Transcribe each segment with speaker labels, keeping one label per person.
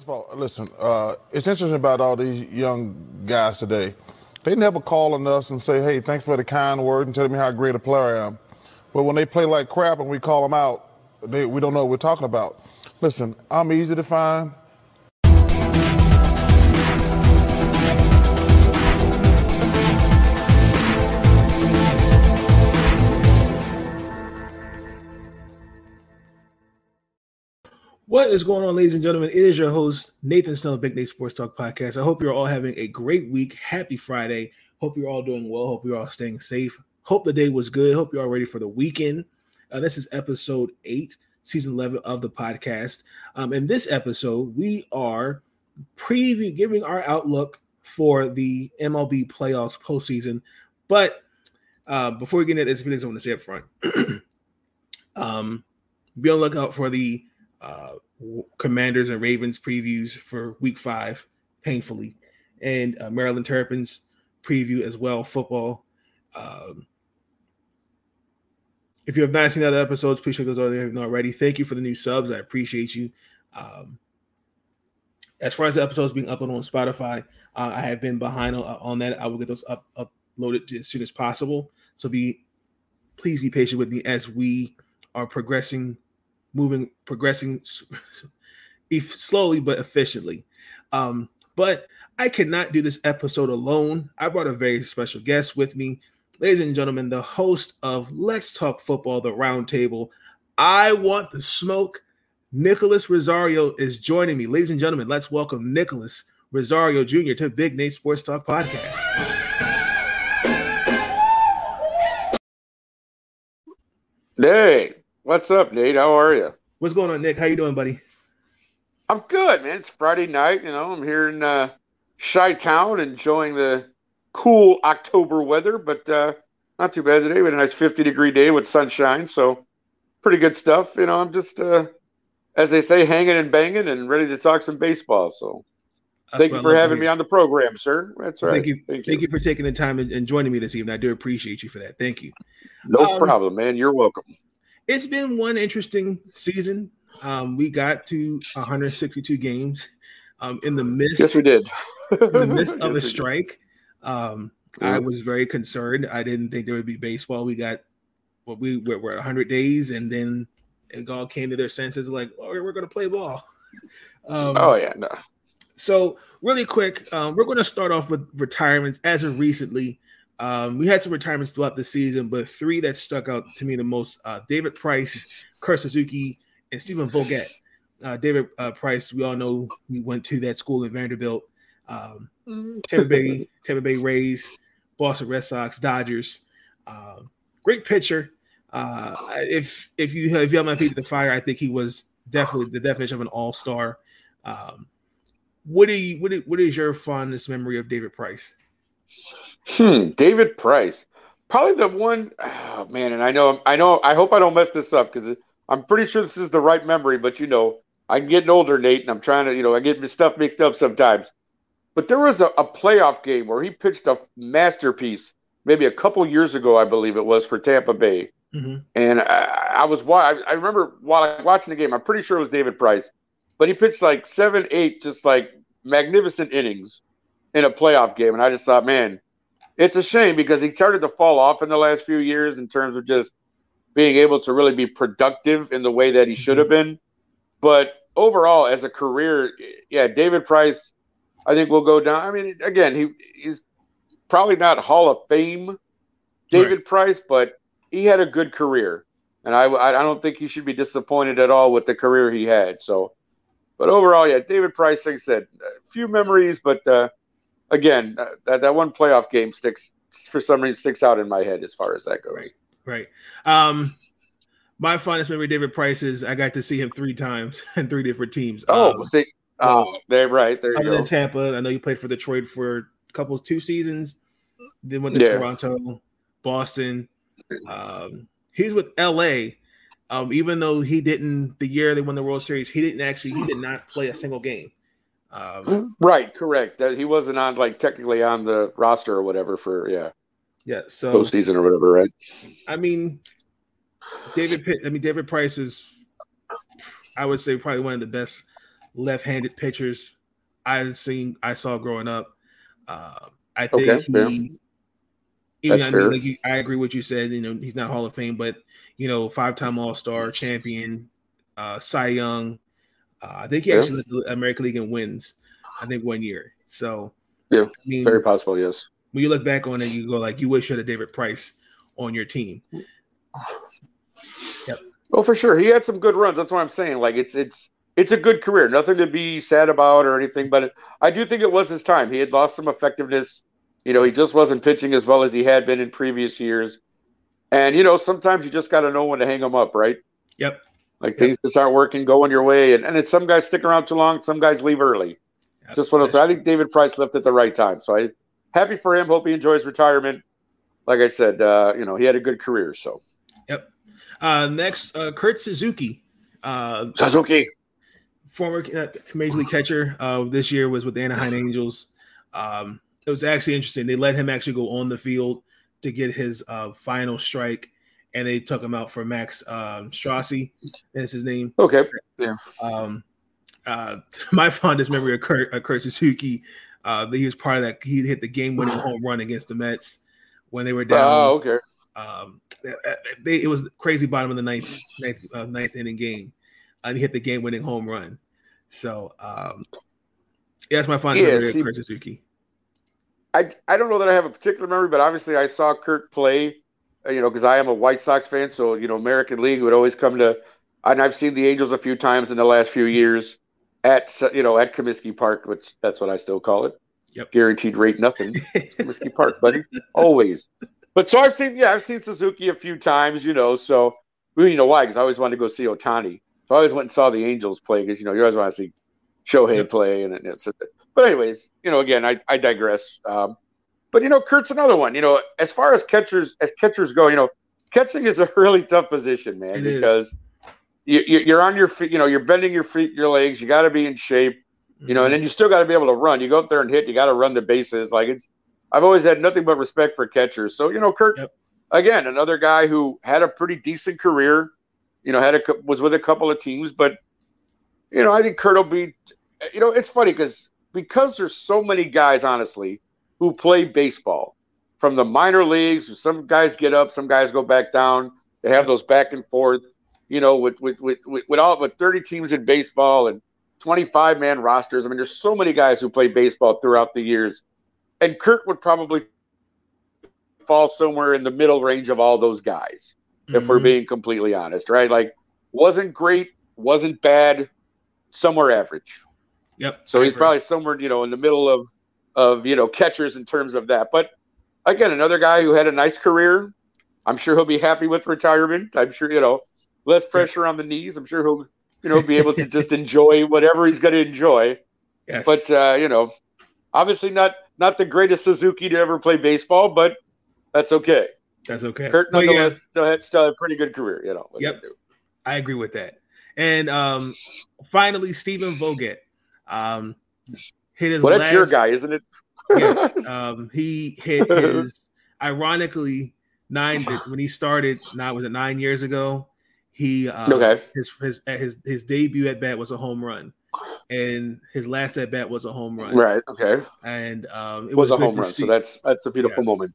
Speaker 1: first of all, listen, uh, it's interesting about all these young guys today. They never call on us and say, hey, thanks for the kind word and telling me how great a player I am. But when they play like crap and we call them out, they, we don't know what we're talking about. Listen, I'm easy to find.
Speaker 2: What is going on, ladies and gentlemen? It is your host, Nathan Snell, Big Nate Sports Talk Podcast. I hope you're all having a great week. Happy Friday. Hope you're all doing well. Hope you're all staying safe. Hope the day was good. Hope you're all ready for the weekend. Uh, this is episode eight, season 11 of the podcast. Um, in this episode, we are preview giving our outlook for the MLB playoffs postseason. But uh, before we get into this, a few things I want to say up front. um, be on lookout for the uh, Commanders and Ravens previews for Week Five, painfully, and uh, Maryland Terrapins preview as well. Football. Um, if you have not seen other episodes, please check those out there already. Thank you for the new subs. I appreciate you. Um, as far as the episodes being uploaded on Spotify, uh, I have been behind on, on, that. I will get those up uploaded as soon as possible. So be please be patient with me as we are progressing moving, progressing if slowly but efficiently. Um, but I cannot do this episode alone. I brought a very special guest with me, ladies and gentlemen, the host of Let's Talk Football, the Roundtable. I want the smoke. Nicholas Rosario is joining me, ladies and gentlemen. Let's welcome Nicholas Rosario Jr. to Big Nate Sports Talk Podcast.
Speaker 3: Hey, What's up, Nate? How are you?
Speaker 2: What's going on, Nick? How you doing, buddy?
Speaker 3: I'm good, man. It's Friday night. You know, I'm here in uh, Chi Town, enjoying the cool October weather, but uh, not too bad today. We had a nice 50 degree day with sunshine, so pretty good stuff. You know, I'm just, uh, as they say, hanging and banging and ready to talk some baseball. So. That's Thank you for having me on the program, sir. That's right.
Speaker 2: Thank you. Thank you. Thank you for taking the time and joining me this evening. I do appreciate you for that. Thank you.
Speaker 3: No um, problem, man. You're welcome
Speaker 2: it's been one interesting season. Um, we got to 162 games um, in the midst.
Speaker 3: Yes, we did.
Speaker 2: in the midst of yes, a strike. Um, I was very concerned. I didn't think there would be baseball. We got what well, we were, we're 100 days, and then it all came to their senses like, oh, we're going to play ball.
Speaker 3: Um, oh yeah, no.
Speaker 2: So really quick, um, we're going to start off with retirements as of recently. Um, we had some retirements throughout the season, but three that stuck out to me the most: uh, David Price, Kurt Suzuki, and Stephen Vogt. Uh, David uh, Price, we all know we went to that school in Vanderbilt. Um, mm. Tampa Bay, Tampa Bay Rays, Boston Red Sox, Dodgers. Uh, great pitcher. Uh, if if you if you have my feet to the fire, I think he was definitely the definition of an all star. Um, what do you what, what is your fondest memory of David Price?
Speaker 3: Hmm, David Price, probably the one. Oh, man, and I know, I know, I hope I don't mess this up because I'm pretty sure this is the right memory. But you know, I'm getting older, Nate, and I'm trying to, you know, I get stuff mixed up sometimes. But there was a, a playoff game where he pitched a masterpiece, maybe a couple years ago, I believe it was for Tampa Bay. Mm-hmm. And I, I was, I, I remember while watching the game, I'm pretty sure it was David Price, but he pitched like seven, eight, just like magnificent innings in a playoff game, and I just thought, man, it's a shame because he started to fall off in the last few years in terms of just being able to really be productive in the way that he should have been. But overall, as a career, yeah, David Price, I think will go down. I mean, again, he he's probably not Hall of Fame David right. Price, but he had a good career, and I I don't think he should be disappointed at all with the career he had. So, but overall, yeah, David Price, like I said, a few memories, but uh, again, uh, that that one playoff game sticks for some reason sticks out in my head as far as that goes.
Speaker 2: Right. Right. Um, my fondest memory, David Price, is I got to see him three times in three different teams.
Speaker 3: Oh, um, they, oh, they're right. There
Speaker 2: you go. Tampa, I know you played for Detroit for a couple two seasons. Then went to yeah. Toronto, Boston. Um, he's with LA. Um, even though he didn't the year they won the World Series, he didn't actually he did not play a single game.
Speaker 3: Um, right, correct. That he wasn't on like technically on the roster or whatever for yeah.
Speaker 2: Yeah, so
Speaker 3: postseason or whatever, right?
Speaker 2: I mean, David Pitt, I mean David Price is I would say probably one of the best left-handed pitchers I've seen I saw growing up. Uh, I think okay, he even I, mean, like I agree with you said. You know, he's not Hall of Fame, but you know, five-time All-Star, champion, uh, Cy Young. Uh, I think he yeah. actually led the American League in wins. I think one year. So
Speaker 3: yeah, I mean, very possible. Yes.
Speaker 2: When you look back on it, you go like, you wish you had a David Price on your team.
Speaker 3: Yep. Oh, for sure. He had some good runs. That's what I'm saying. Like it's it's it's a good career. Nothing to be sad about or anything. But I do think it was his time. He had lost some effectiveness you know, he just wasn't pitching as well as he had been in previous years. And you know, sometimes you just got to know when to hang them up, right?
Speaker 2: Yep.
Speaker 3: Like yep. things just aren't working, going your way, and and it's some guys stick around too long, some guys leave early. Just of those. I think David Price left at the right time, so I happy for him. Hope he enjoys retirement. Like I said, uh, you know, he had a good career. So.
Speaker 2: Yep. Uh, next, uh, Kurt Suzuki. Uh,
Speaker 3: Suzuki.
Speaker 2: Former uh, major league catcher uh, this year was with the Anaheim Angels. Um, it was actually interesting. They let him actually go on the field to get his uh, final strike, and they took him out for Max um, Stroman. That's his name.
Speaker 3: Okay. Yeah.
Speaker 2: Um, uh, my fondest memory of Kurt, uh, Kurt Suzuki, uh, he was part of that. He hit the game-winning home run against the Mets when they were down.
Speaker 3: Oh, okay.
Speaker 2: Um, they, it was crazy bottom of the ninth ninth, uh, ninth inning game, and he hit the game-winning home run. So, um, yeah, that's my fondest yeah, memory see, of Kurt Suzuki.
Speaker 3: I I don't know that I have a particular memory, but obviously I saw Kurt play. Uh, you know, because I am a White Sox fan, so you know American League would always come to, and I've seen the Angels a few times in the last few years at you know at Comiskey Park, which that's what I still call it.
Speaker 2: Yep.
Speaker 3: Guaranteed rate nothing. It's Comiskey Park, buddy, always. But so I've seen yeah I've seen Suzuki a few times, you know. So we, you know why? Because I always wanted to go see Ohtani. So I always went and saw the Angels play because you know you always want to see Shohei yep. play, and it's but anyways, you know, again, I, I digress. Um, but you know, Kurt's another one. You know, as far as catchers as catchers go, you know, catching is a really tough position, man, it because you, you're on your feet. You know, you're bending your feet, your legs. You got to be in shape. You know, and mm-hmm. then you still got to be able to run. You go up there and hit. You got to run the bases. Like it's. I've always had nothing but respect for catchers. So you know, Kurt, yep. again, another guy who had a pretty decent career. You know, had a was with a couple of teams, but you know, I think Kurt will be. You know, it's funny because because there's so many guys, honestly, who play baseball from the minor leagues. Some guys get up, some guys go back down. They have those back and forth. You know, with with with, with all with 30 teams in baseball and 25 man rosters. I mean, there's so many guys who play baseball throughout the years, and Kurt would probably fall somewhere in the middle range of all those guys, mm-hmm. if we're mm-hmm. being completely honest, right? Like, wasn't great, wasn't bad, somewhere average.
Speaker 2: Yep.
Speaker 3: So he's probably somewhere, you know, in the middle of of you know catchers in terms of that. But again, another guy who had a nice career. I'm sure he'll be happy with retirement. I'm sure you know less pressure on the knees. I'm sure he'll you know be able to just enjoy whatever he's going to enjoy. Yes. But uh, you know, obviously not not the greatest Suzuki to ever play baseball, but that's okay.
Speaker 2: That's okay.
Speaker 3: Kurt nonetheless yeah. still, had, still had a pretty good career. You know.
Speaker 2: Yep. I agree with that. And um, finally, Stephen Vogt. Um, hit his.
Speaker 3: Well, that's your guy, isn't it?
Speaker 2: yes. Um, he hit his. ironically, nine when he started. Now was it nine years ago? He uh, okay. His his his his debut at bat was a home run. and his last at bat was a home run.
Speaker 3: Right. Okay.
Speaker 2: And um,
Speaker 3: it was, was a home run, see. so that's that's a beautiful yeah. moment.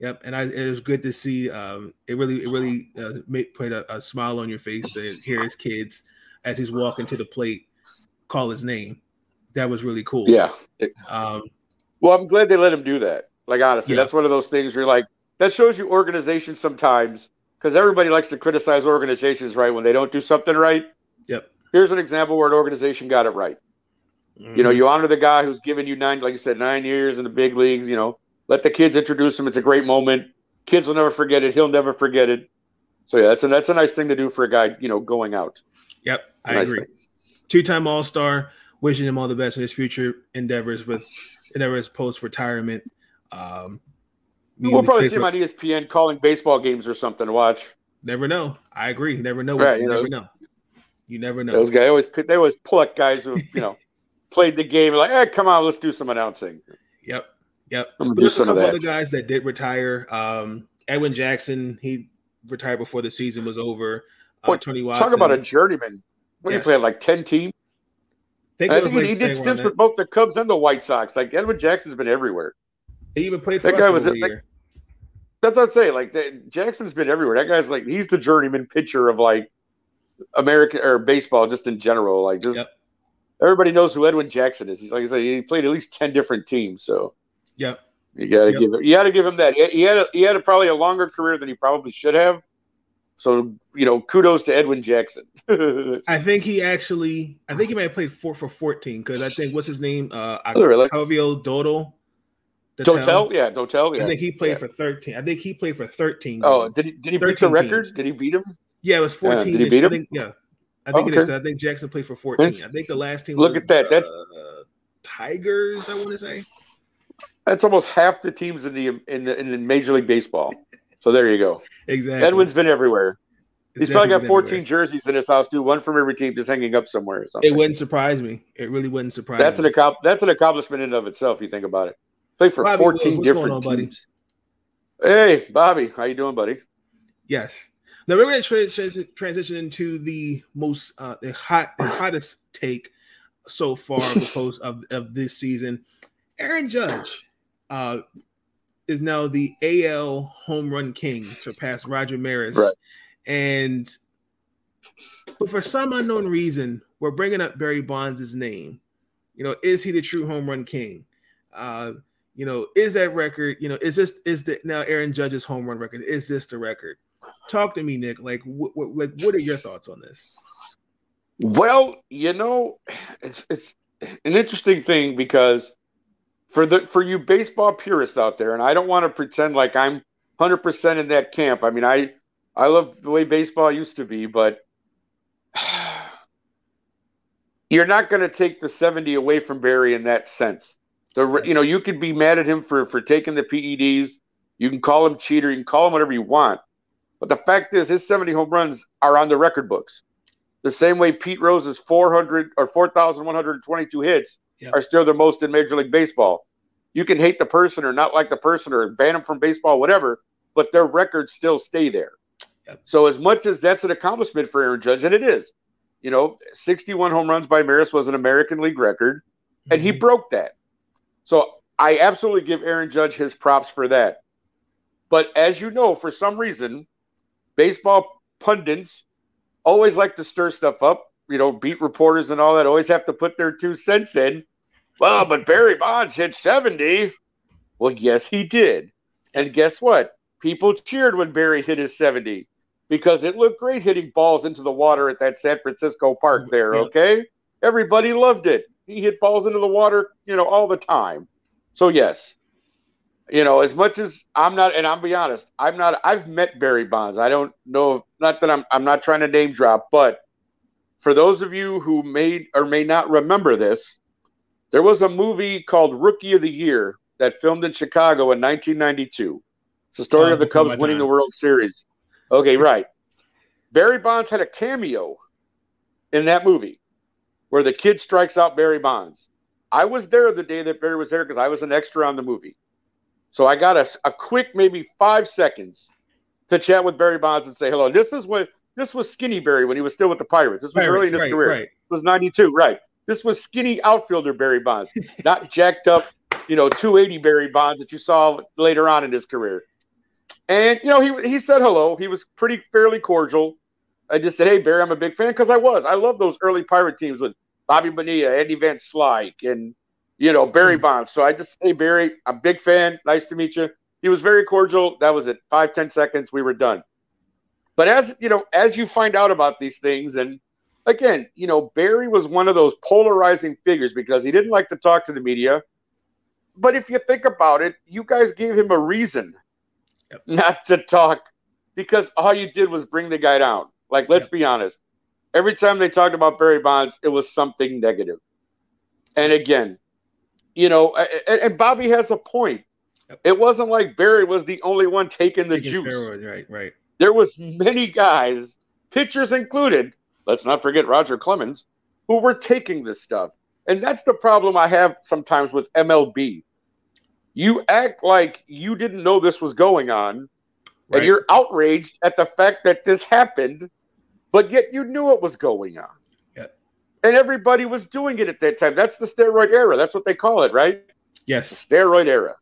Speaker 2: Yep, and I, it was good to see. Um, it really, it really uh, made put a, a, smile on your face to hear his kids as he's walking to the plate call his name. That was really cool.
Speaker 3: Yeah. um, well, I'm glad they let him do that. Like honestly, yeah. that's one of those things where you're like, that shows you organization sometimes because everybody likes to criticize organizations, right? When they don't do something right.
Speaker 2: Yep.
Speaker 3: Here's an example where an organization got it right. Mm-hmm. You know, mm-hmm. you honor the guy who's given you nine, like you said, nine years in the big leagues. You know, let the kids introduce him. It's a great moment. Kids will never forget it. He'll never forget it. So yeah, that's a that's a nice thing to do for a guy, you know, going out.
Speaker 2: Yep, I nice agree. Two-time All-Star. Wishing him all the best in his future endeavors with endeavors post retirement. Um,
Speaker 3: we'll probably see him on ESPN calling baseball games or something to watch.
Speaker 2: Never know. I agree. Never know. Right, you, you know, never know. You never know.
Speaker 3: Those guys always they always pluck guys who you know played the game like, hey, come on, let's do some announcing.
Speaker 2: Yep. Yep. I'm gonna do some of that. Other guys that did retire. Um, Edwin Jackson, he retired before the season was over.
Speaker 3: Uh, Tony Watson. Talk about a journeyman. What yes. you played like ten teams. I think, I think he, he did stints with both the Cubs and the White Sox. Like Edwin Jackson's been everywhere.
Speaker 2: He even played. that guy was like,
Speaker 3: That's what I'm saying. Like that, Jackson's been everywhere. That guy's like he's the journeyman pitcher of like American or baseball just in general. Like just yep. everybody knows who Edwin Jackson is. He's like I said, he played at least ten different teams. So
Speaker 2: Yep.
Speaker 3: You got to yep. give him. You got to give him that. He, he had a, he had a, probably a longer career than he probably should have. So you know, kudos to Edwin Jackson.
Speaker 2: I think he actually. I think he might have played four for fourteen because I think what's his name? Uh, oh, really? Octavio Dodo.
Speaker 3: Dotel, yeah, Dotel. Yeah.
Speaker 2: I think he played yeah. for thirteen. I think he played for thirteen.
Speaker 3: Oh, did he? Did he beat the record? Teams. Did he beat him?
Speaker 2: Yeah, it was fourteen.
Speaker 3: Yeah. Did he beat him?
Speaker 2: I think, yeah, I think okay. it is. I think Jackson played for fourteen. I think the last team.
Speaker 3: Look
Speaker 2: was,
Speaker 3: at that. That's
Speaker 2: uh, Tigers. I want to say.
Speaker 3: That's almost half the teams in the in the, in the Major League Baseball. So there you go.
Speaker 2: Exactly.
Speaker 3: Edwin's been everywhere. He's probably got 14 everywhere. jerseys in his house too, one from every team, just hanging up somewhere. Or something.
Speaker 2: It wouldn't surprise me. It really wouldn't surprise.
Speaker 3: That's
Speaker 2: me.
Speaker 3: an accom- That's an accomplishment in of itself. You think about it. Play for Bobby 14 different on, teams. Buddy? Hey, Bobby, how you doing, buddy?
Speaker 2: Yes. Now we're going to tra- transition into the most uh, the hot the hottest take so far of the post of, of this season. Aaron Judge uh, is now the AL home run king, surpassed Roger Maris. Right. And but for some unknown reason, we're bringing up Barry Bonds' name. You know, is he the true home run king? Uh, you know, is that record? You know, is this is the now Aaron Judge's home run record? Is this the record? Talk to me, Nick. Like, what, what like, what are your thoughts on this?
Speaker 3: Well, you know, it's it's an interesting thing because for the for you baseball purists out there, and I don't want to pretend like I'm 100% in that camp. I mean, I I love the way baseball used to be, but you're not going to take the 70 away from Barry in that sense. The you know you could be mad at him for for taking the PEDs. You can call him cheater. You can call him whatever you want. But the fact is, his 70 home runs are on the record books. The same way Pete Rose's 400 or 4,122 hits are still the most in Major League Baseball. You can hate the person or not like the person or ban them from baseball, whatever, but their records still stay there. Yep. So as much as that's an accomplishment for Aaron Judge, and it is, you know, 61 home runs by Maris was an American League record, and mm-hmm. he broke that. So I absolutely give Aaron Judge his props for that. But as you know, for some reason, baseball pundits always like to stir stuff up. You know, beat reporters and all that always have to put their two cents in. Well, but Barry Bonds hit 70. Well, yes, he did. And guess what? People cheered when Barry hit his 70 because it looked great hitting balls into the water at that San Francisco park there, okay? Everybody loved it. He hit balls into the water, you know, all the time. So, yes, you know, as much as I'm not, and I'll be honest, I'm not, I've met Barry Bonds. I don't know, not that I'm, I'm not trying to name drop, but for those of you who may or may not remember this, there was a movie called Rookie of the Year that filmed in Chicago in 1992. It's the story oh, of the Cubs winning the World Series. Okay, right. Barry Bonds had a cameo in that movie where the kid strikes out Barry Bonds. I was there the day that Barry was there because I was an extra on the movie. So I got a, a quick, maybe five seconds to chat with Barry Bonds and say hello. This is when this was Skinny Barry when he was still with the Pirates. This was Pirates, early in his right, career. Right. It was 92, right. This was skinny outfielder Barry Bonds, not jacked up, you know, 280 Barry Bonds that you saw later on in his career. And you know, he he said hello. He was pretty fairly cordial. I just said, "Hey Barry, I'm a big fan because I was. I love those early Pirate teams with Bobby Bonilla, Eddie Van Slyke, and you know Barry hmm. Bonds." So I just, "Hey Barry, I'm a big fan. Nice to meet you." He was very cordial. That was it. Five ten seconds, we were done. But as you know, as you find out about these things, and again, you know, Barry was one of those polarizing figures because he didn't like to talk to the media. But if you think about it, you guys gave him a reason yep. not to talk because all you did was bring the guy down. Like, let's yep. be honest. Every time they talked about Barry Bonds, it was something negative. And again, you know, and, and Bobby has a point. Yep. It wasn't like Barry was the only one taking the taking juice.
Speaker 2: Right, right
Speaker 3: there was many guys, pitchers included, let's not forget Roger Clemens, who were taking this stuff. And that's the problem I have sometimes with MLB. You act like you didn't know this was going on, right. and you're outraged at the fact that this happened, but yet you knew it was going on. And everybody was doing it at that time. That's the steroid era. That's what they call it, right?
Speaker 2: Yes.
Speaker 3: The steroid era.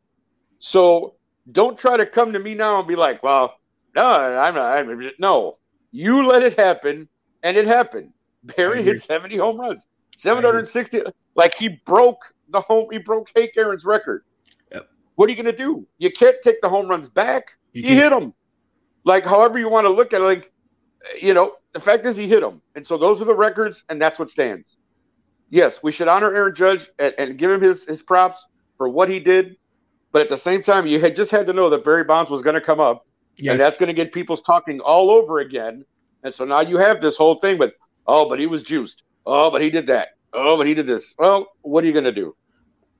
Speaker 3: So don't try to come to me now and be like, well, no, I'm not. I'm, no, you let it happen, and it happened. Barry hit 70 home runs, 760. Like he broke the home. He broke Hank Aaron's record.
Speaker 2: Yep.
Speaker 3: What are you going to do? You can't take the home runs back. You he hit them. Like however you want to look at it. Like you know, the fact is he hit them, and so those are the records, and that's what stands. Yes, we should honor Aaron Judge and, and give him his his props for what he did, but at the same time, you had just had to know that Barry Bonds was going to come up Yes. And that's going to get people talking all over again. And so now you have this whole thing with, oh, but he was juiced. Oh, but he did that. Oh, but he did this. Well, what are you going to do?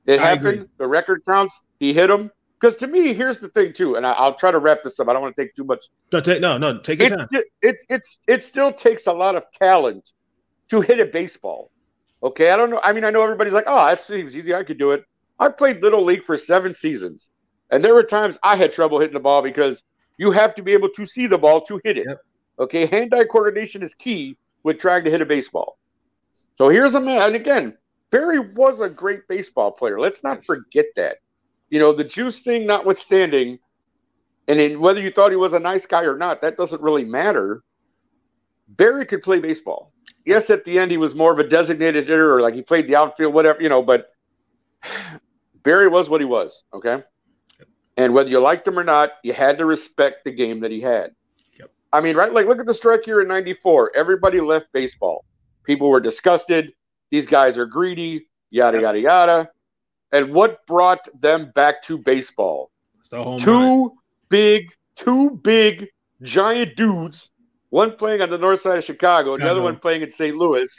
Speaker 3: It I happened. Agree. The record counts. He hit him. Because to me, here's the thing too, and I, will try to wrap this up. I don't want to take too much.
Speaker 2: No, take, no, no, take your
Speaker 3: it,
Speaker 2: time.
Speaker 3: It, it, it, it still takes a lot of talent to hit a baseball. Okay, I don't know. I mean, I know everybody's like, oh, that seems easy. I could do it. I played little league for seven seasons, and there were times I had trouble hitting the ball because you have to be able to see the ball to hit it. Yep. Okay, hand-eye coordination is key with trying to hit a baseball. So here's a man, and again, Barry was a great baseball player. Let's not yes. forget that. You know, the juice thing notwithstanding, and in, whether you thought he was a nice guy or not, that doesn't really matter. Barry could play baseball. Yes, at the end he was more of a designated hitter, or like he played the outfield, whatever, you know. But Barry was what he was. Okay, and whether you liked him or not, you had to respect the game that he had. Yep. I mean, right? Like, look at the strike year in 94. Everybody left baseball. People were disgusted. These guys are greedy, yada, yep. yada, yada. And what brought them back to baseball? Two run. big, two big, giant dudes, one playing on the north side of Chicago, the other one playing in St. Louis,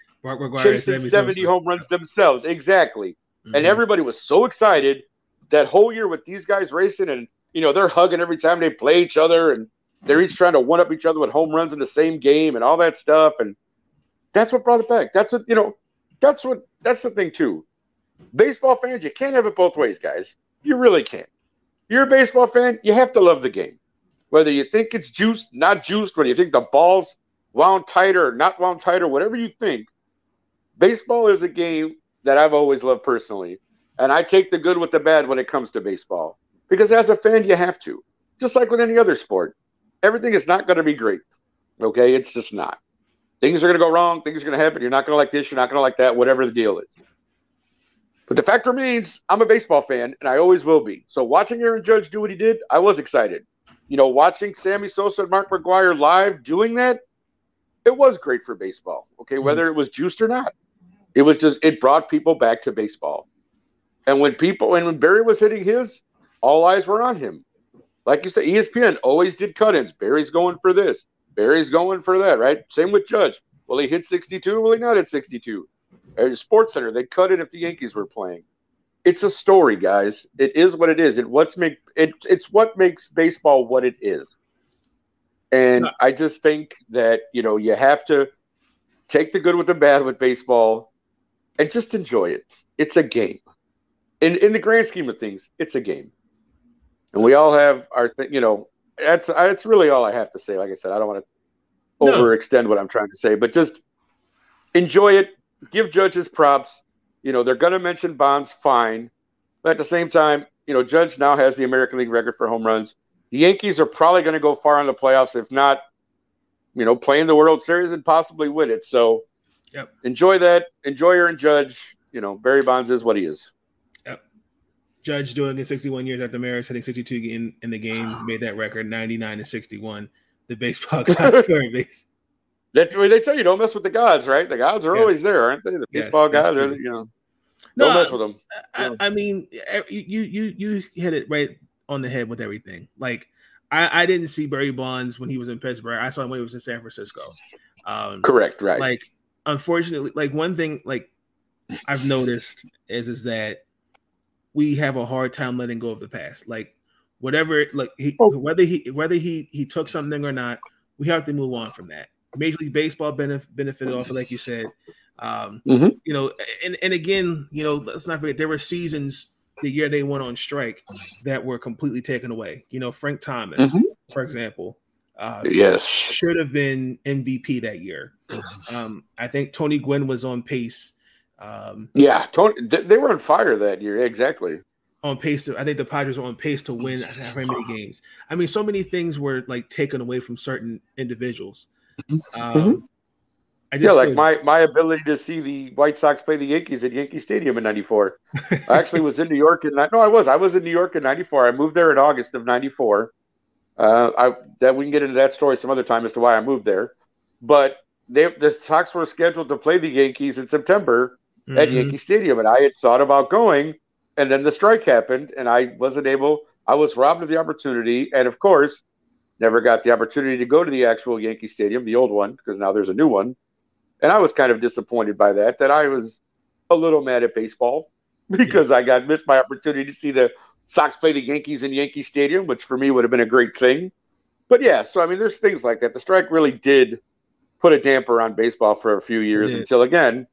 Speaker 3: chasing 70 home runs themselves. Exactly. Mm-hmm. And everybody was so excited that whole year with these guys racing and you know they're hugging every time they play each other and they're each trying to one up each other with home runs in the same game and all that stuff. And that's what brought it back. That's what you know that's what that's the thing too. Baseball fans you can't have it both ways guys. You really can't. You're a baseball fan you have to love the game. Whether you think it's juiced not juiced whether you think the ball's wound tighter or not wound tighter whatever you think baseball is a game that i've always loved personally and I take the good with the bad when it comes to baseball because as a fan, you have to. Just like with any other sport, everything is not going to be great. Okay. It's just not. Things are going to go wrong. Things are going to happen. You're not going to like this. You're not going to like that, whatever the deal is. But the fact remains, I'm a baseball fan and I always will be. So watching Aaron Judge do what he did, I was excited. You know, watching Sammy Sosa and Mark McGwire live doing that, it was great for baseball. Okay. Mm-hmm. Whether it was juiced or not, it was just, it brought people back to baseball. And when people and when Barry was hitting his, all eyes were on him. Like you said, ESPN always did cut-ins. Barry's going for this. Barry's going for that, right? Same with Judge. Will he hit 62? Will he not hit 62? At Sports Center, they cut it if the Yankees were playing. It's a story, guys. It is what it is. It what's make it it's what makes baseball what it is. And I just think that, you know, you have to take the good with the bad with baseball and just enjoy it. It's a game in in the grand scheme of things, it's a game, and we all have our th- you know that's that's really all I have to say. Like I said, I don't want to no. overextend what I'm trying to say, but just enjoy it, give judges props. You know, they're going to mention Bonds fine. But at the same time, you know, Judge now has the American League record for home runs. The Yankees are probably going to go far in the playoffs, if not, you know, playing the World Series and possibly win it. So
Speaker 2: Yep.
Speaker 3: enjoy that. Enjoy your and Judge. You know, Barry Bonds is what he is.
Speaker 2: Judge doing it 61 years after Maris hitting 62 in, in the game made that record 99 and 61. The baseball connoisseur base.
Speaker 3: That's what they tell you. Don't mess with the gods, right? The gods are
Speaker 2: Yes.
Speaker 3: always there, aren't they? The baseball
Speaker 2: that's
Speaker 3: gods are, you know,
Speaker 2: No,
Speaker 3: don't mess with them.
Speaker 2: I, I mean, you you you hit it right on the head with everything. Like I, I didn't see Barry Bonds when he was in Pittsburgh. I saw him when he was in San Francisco. Um,
Speaker 3: Correct, right.
Speaker 2: like unfortunately like one thing like i've noticed is is that we have a hard time letting go of the past like whatever like he,
Speaker 3: Oh.
Speaker 2: whether he whether he he took something or not we have to move on from that major league baseball benef- benefited off it like you said um
Speaker 3: Mhm.
Speaker 2: you know and and again you know let's not forget there were seasons the year they went on strike that were completely taken away you know frank thomas
Speaker 3: Mhm.
Speaker 2: for example uh,
Speaker 3: yes.
Speaker 2: should have been MVP that year. Um, I think Tony Gwynn was on pace, um,
Speaker 3: Yeah. Tony, they were on fire that year. Exactly.
Speaker 2: on pace to. I think the Padres were on pace to win how many games. I mean, so many things were like taken away from certain individuals. Um, I just
Speaker 3: Mm-hmm. Yeah, like my my ability to see the White Sox play the Yankees at Yankee Stadium in '94. I actually was in New York in no, I was I was in New York in '94. I moved there in August of '94. Uh, I that we can get into that story some other time as to why I moved there, but they the Sox were scheduled to play the Yankees in September at
Speaker 2: Mhm.
Speaker 3: Yankee Stadium, and I had thought about going, and then the strike happened, and I wasn't able. I was robbed of the opportunity, and of course, never got the opportunity to go to the actual Yankee Stadium, the old one, because now there's a new one, and I was kind of disappointed by that. That I was a little mad at baseball because I got missed my opportunity to see the Sox play the Yankees in Yankee Stadium, which for me would have been a great thing. But yeah, so I mean, there's things like that. The strike really did put a damper on baseball for a few years
Speaker 2: did.
Speaker 3: until again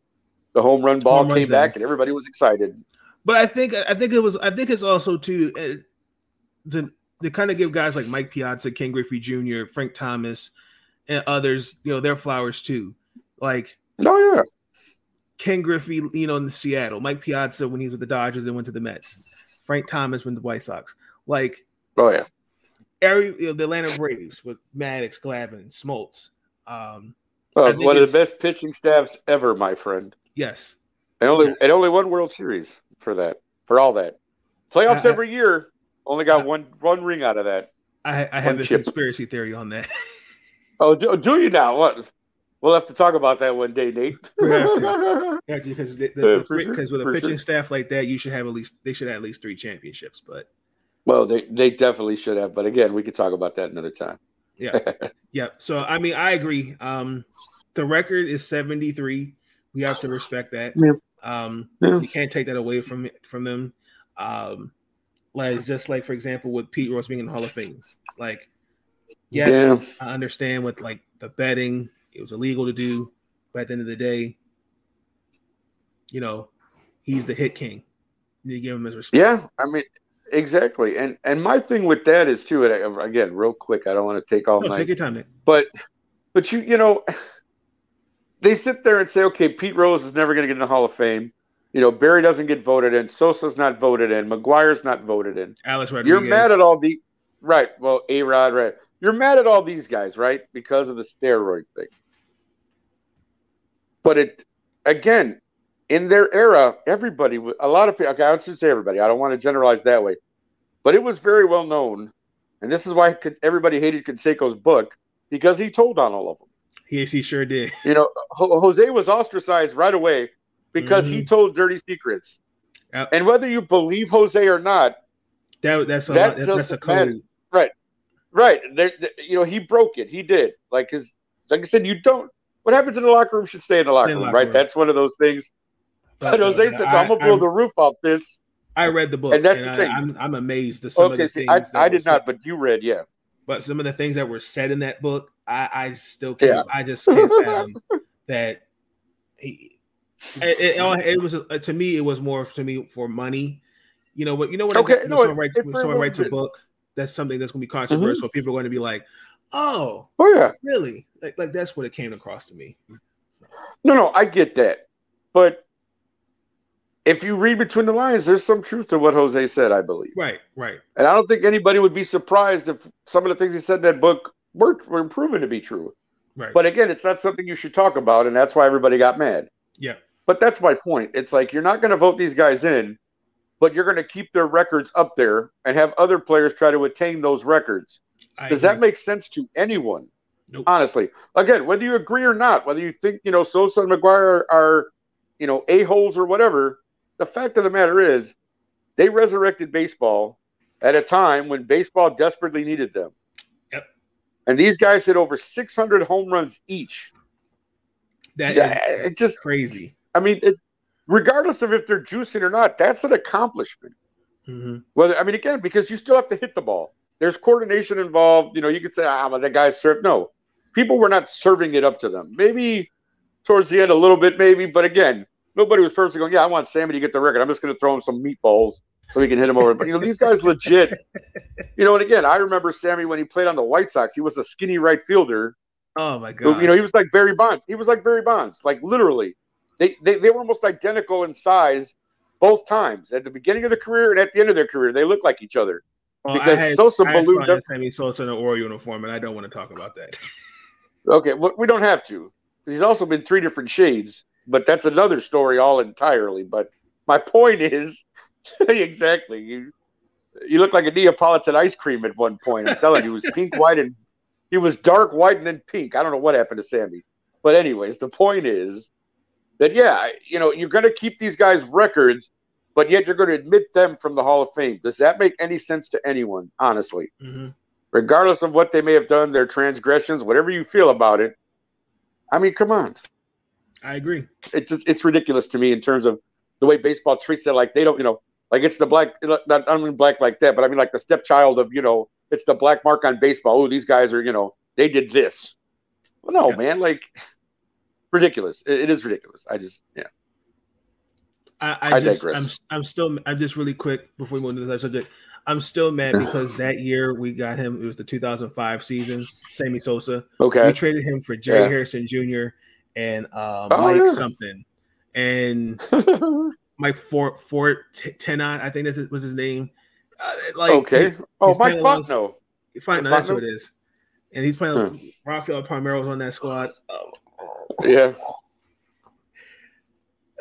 Speaker 3: the home run ball
Speaker 2: Home run
Speaker 3: came
Speaker 2: thing.
Speaker 3: back and everybody was excited.
Speaker 2: But I think I think it was I think it's also too uh, to to kind of give guys like Mike Piazza, Ken Griffey Jr., Frank Thomas, and others, you know, their flowers too. Like
Speaker 3: Oh yeah,
Speaker 2: Ken Griffey, you know, in Seattle, Mike Piazza when he was with the Dodgers, then went to the Mets. Frank Thomas went to the White Sox. Like
Speaker 3: oh yeah.
Speaker 2: every you know, the Atlanta Braves with Maddux, Glavine, Smoltz. Um,
Speaker 3: Uh, one of the best pitching staffs ever, my friend.
Speaker 2: Yes,
Speaker 3: And only
Speaker 2: Yes.
Speaker 3: and only one World Series for that, for all that. Playoffs
Speaker 2: I- I-
Speaker 3: every year. Only got
Speaker 2: I-
Speaker 3: one one ring out of that.
Speaker 2: I, I have a
Speaker 3: chip.
Speaker 2: conspiracy theory on that.
Speaker 3: Oh, do, do you now? What? We'll have to talk about that one day, Nate.
Speaker 2: We have Yeah, because the, the,
Speaker 3: Yeah, sure,
Speaker 2: because with a pitching
Speaker 3: sure.
Speaker 2: staff like that, you should have at least they should have at least three championships. But
Speaker 3: well, they they definitely should have, but again, we could talk about that another time.
Speaker 2: yeah, yeah. So I mean, I agree. Um, the record is seventy three. We have to respect that.
Speaker 3: Yeah.
Speaker 2: Um,
Speaker 3: Yeah.
Speaker 2: you can't take that away from from them. Um, like just like for example with Pete Rose being in the Hall of Fame. Like, yes,
Speaker 3: Yeah.
Speaker 2: I understand with like the betting, it was illegal to do, but at the end of the day, you know, he's the hit king. You need to give him his respect.
Speaker 3: Yeah, I mean, exactly. And and my thing with that is too. And I- again, real quick, I don't want to take all
Speaker 2: No,
Speaker 3: night.
Speaker 2: take your time, Nick.
Speaker 3: But but you you know they sit there and say, okay, Pete Rose is never going to get in the Hall of Fame. You know, Barry doesn't get voted in. Sosa's not voted in. McGwire's not voted in.
Speaker 2: Alex Rodriguez.
Speaker 3: You're mad at all the right. Well, A Rod, right? You're mad at all these guys, right? Because of the steroid thing. But it again, in their era, everybody, a lot of people. Okay, I shouldn't say everybody. I don't want to generalize that way, but it was very well known, and this is why everybody hated Canseco's book because he told on all of them.
Speaker 2: Yes, he sure did.
Speaker 3: You know, Ho- Jose was ostracized right away because he mm-hmm. told dirty secrets.
Speaker 2: Yep.
Speaker 3: And whether you believe Jose or not,
Speaker 2: That that's a
Speaker 3: That
Speaker 2: that, that's a
Speaker 3: doesn't matter.
Speaker 2: code.
Speaker 3: Right. There, there- you know, he broke it. He did. Like, cause, like I said, you don't. What happens in the locker room should stay in the locker
Speaker 2: In the
Speaker 3: room,
Speaker 2: locker
Speaker 3: right?
Speaker 2: room.
Speaker 3: That's one of those things. But Jose said,
Speaker 2: I,
Speaker 3: "I'm gonna blow
Speaker 2: I-
Speaker 3: the roof off this."
Speaker 2: I read the book,
Speaker 3: and that's
Speaker 2: and
Speaker 3: the
Speaker 2: I,
Speaker 3: thing.
Speaker 2: I'm I'm amazed at some of the
Speaker 3: see,
Speaker 2: things.
Speaker 3: I, I did
Speaker 2: said-
Speaker 3: not, but you read, yeah.
Speaker 2: but some of the things that were said in that book, I, I still can't.
Speaker 3: Yeah.
Speaker 2: I just can't fathom that. He, it, it, it was uh, to me. It was more to me for money. You know what? You know what?
Speaker 3: Okay,
Speaker 2: when
Speaker 3: no,
Speaker 2: someone
Speaker 3: it-
Speaker 2: writes someone writes a book, that's something that's going to be
Speaker 3: Mm-hmm.
Speaker 2: controversial. People are going to be like, "Oh,
Speaker 3: Oh yeah.
Speaker 2: really?" Like, like that's what it came across to me.
Speaker 3: No, no, I get that. But if you read between the lines, there's some truth to what Jose said, I believe.
Speaker 2: Right, right.
Speaker 3: And I don't think anybody would be surprised if some of the things he said in that book were, were proven to be true.
Speaker 2: Right.
Speaker 3: But again, it's not something you should talk about, and that's why everybody got mad.
Speaker 2: yeah.
Speaker 3: But that's my point. It's like you're not going to vote these guys in, but you're going to keep their records up there and have other players try to attain those records.
Speaker 2: I
Speaker 3: Does
Speaker 2: agree.
Speaker 3: that make sense to anyone?
Speaker 2: Nope.
Speaker 3: Honestly, again, whether you agree or not, whether you think you know Sosa and McGwire are, are you know a holes or whatever, the fact of the matter is, they resurrected baseball at a time when baseball desperately needed them. And these guys hit over 600 home runs each.
Speaker 2: That
Speaker 3: Yeah, it just
Speaker 2: crazy.
Speaker 3: I mean, it, regardless of if they're juicing or not, that's an accomplishment.
Speaker 2: hmm
Speaker 3: Well, I mean, again, because you still have to hit the ball. There's coordination involved. You know, you could say, ah, but that guy's served. No, people were not serving it up to them. Maybe towards the end a little bit, maybe, but again, nobody was personally going, yeah, I want Sammy to get the record. I'm just going to throw him some meatballs so we can hit him over. But you know, these guys legit. You know, and again, I remember Sammy when he played on the White Sox. He was a skinny right fielder.
Speaker 2: Oh my
Speaker 3: who,
Speaker 2: god.
Speaker 3: you know, he was like Barry Bonds. He was like Barry Bonds, like literally. They, they they were almost identical in size both times at the beginning of the career and at the end of their career. They look like each other. Because
Speaker 2: I had,
Speaker 3: Sosa
Speaker 2: I had
Speaker 3: ballooned
Speaker 2: saw
Speaker 3: up-
Speaker 2: Sammy Sosa in an Oro uniform, and I don't want to talk about that.
Speaker 3: Okay, well, we don't have to. He's also been three different shades, but that's another story all entirely. But my point is, exactly, you you look like a Neapolitan ice cream at one point. I'm telling you, he was pink, white, and he was dark white and then pink. I don't know what happened to Sammy, but anyways, the point is that yeah, you know, you're going to keep these guys' records, but yet you're going to admit them from the Hall of Fame. Does that make any sense to anyone? Honestly
Speaker 2: hmm
Speaker 3: regardless of what they may have done, their transgressions, whatever you feel about it. I mean, come on.
Speaker 2: I agree.
Speaker 3: It's just, it's ridiculous to me in terms of the way baseball treats it. Like they don't, you know, like it's the black, not, I mean black like that, but I mean like the stepchild of, you know, it's the black mark on baseball. Oh, these guys are, you know, they did this. Well, no,
Speaker 2: Yeah.
Speaker 3: man, like ridiculous. It, it is ridiculous. I just, yeah.
Speaker 2: I, I,
Speaker 3: I
Speaker 2: just,
Speaker 3: digress.
Speaker 2: I'm, I'm still, I'm just really quick before we move into that subject. I'm still mad because that year we got him. It was the 2005 season. Sammy Sosa.
Speaker 3: Okay.
Speaker 2: We traded him for Jerry
Speaker 3: Yeah.
Speaker 2: Hairston Jr. and um,
Speaker 3: Oh,
Speaker 2: Mike
Speaker 3: yeah.
Speaker 2: something, and Mike Fort Fort Tenon. I think this was his name. Uh, like
Speaker 3: okay. Oh, Mike Fontenot.
Speaker 2: fine, no, that's what
Speaker 3: Fontenot?
Speaker 2: it is. And he's playing.
Speaker 3: Hmm.
Speaker 2: Rafael Palmeiro's on that squad. Oh,
Speaker 3: Yeah.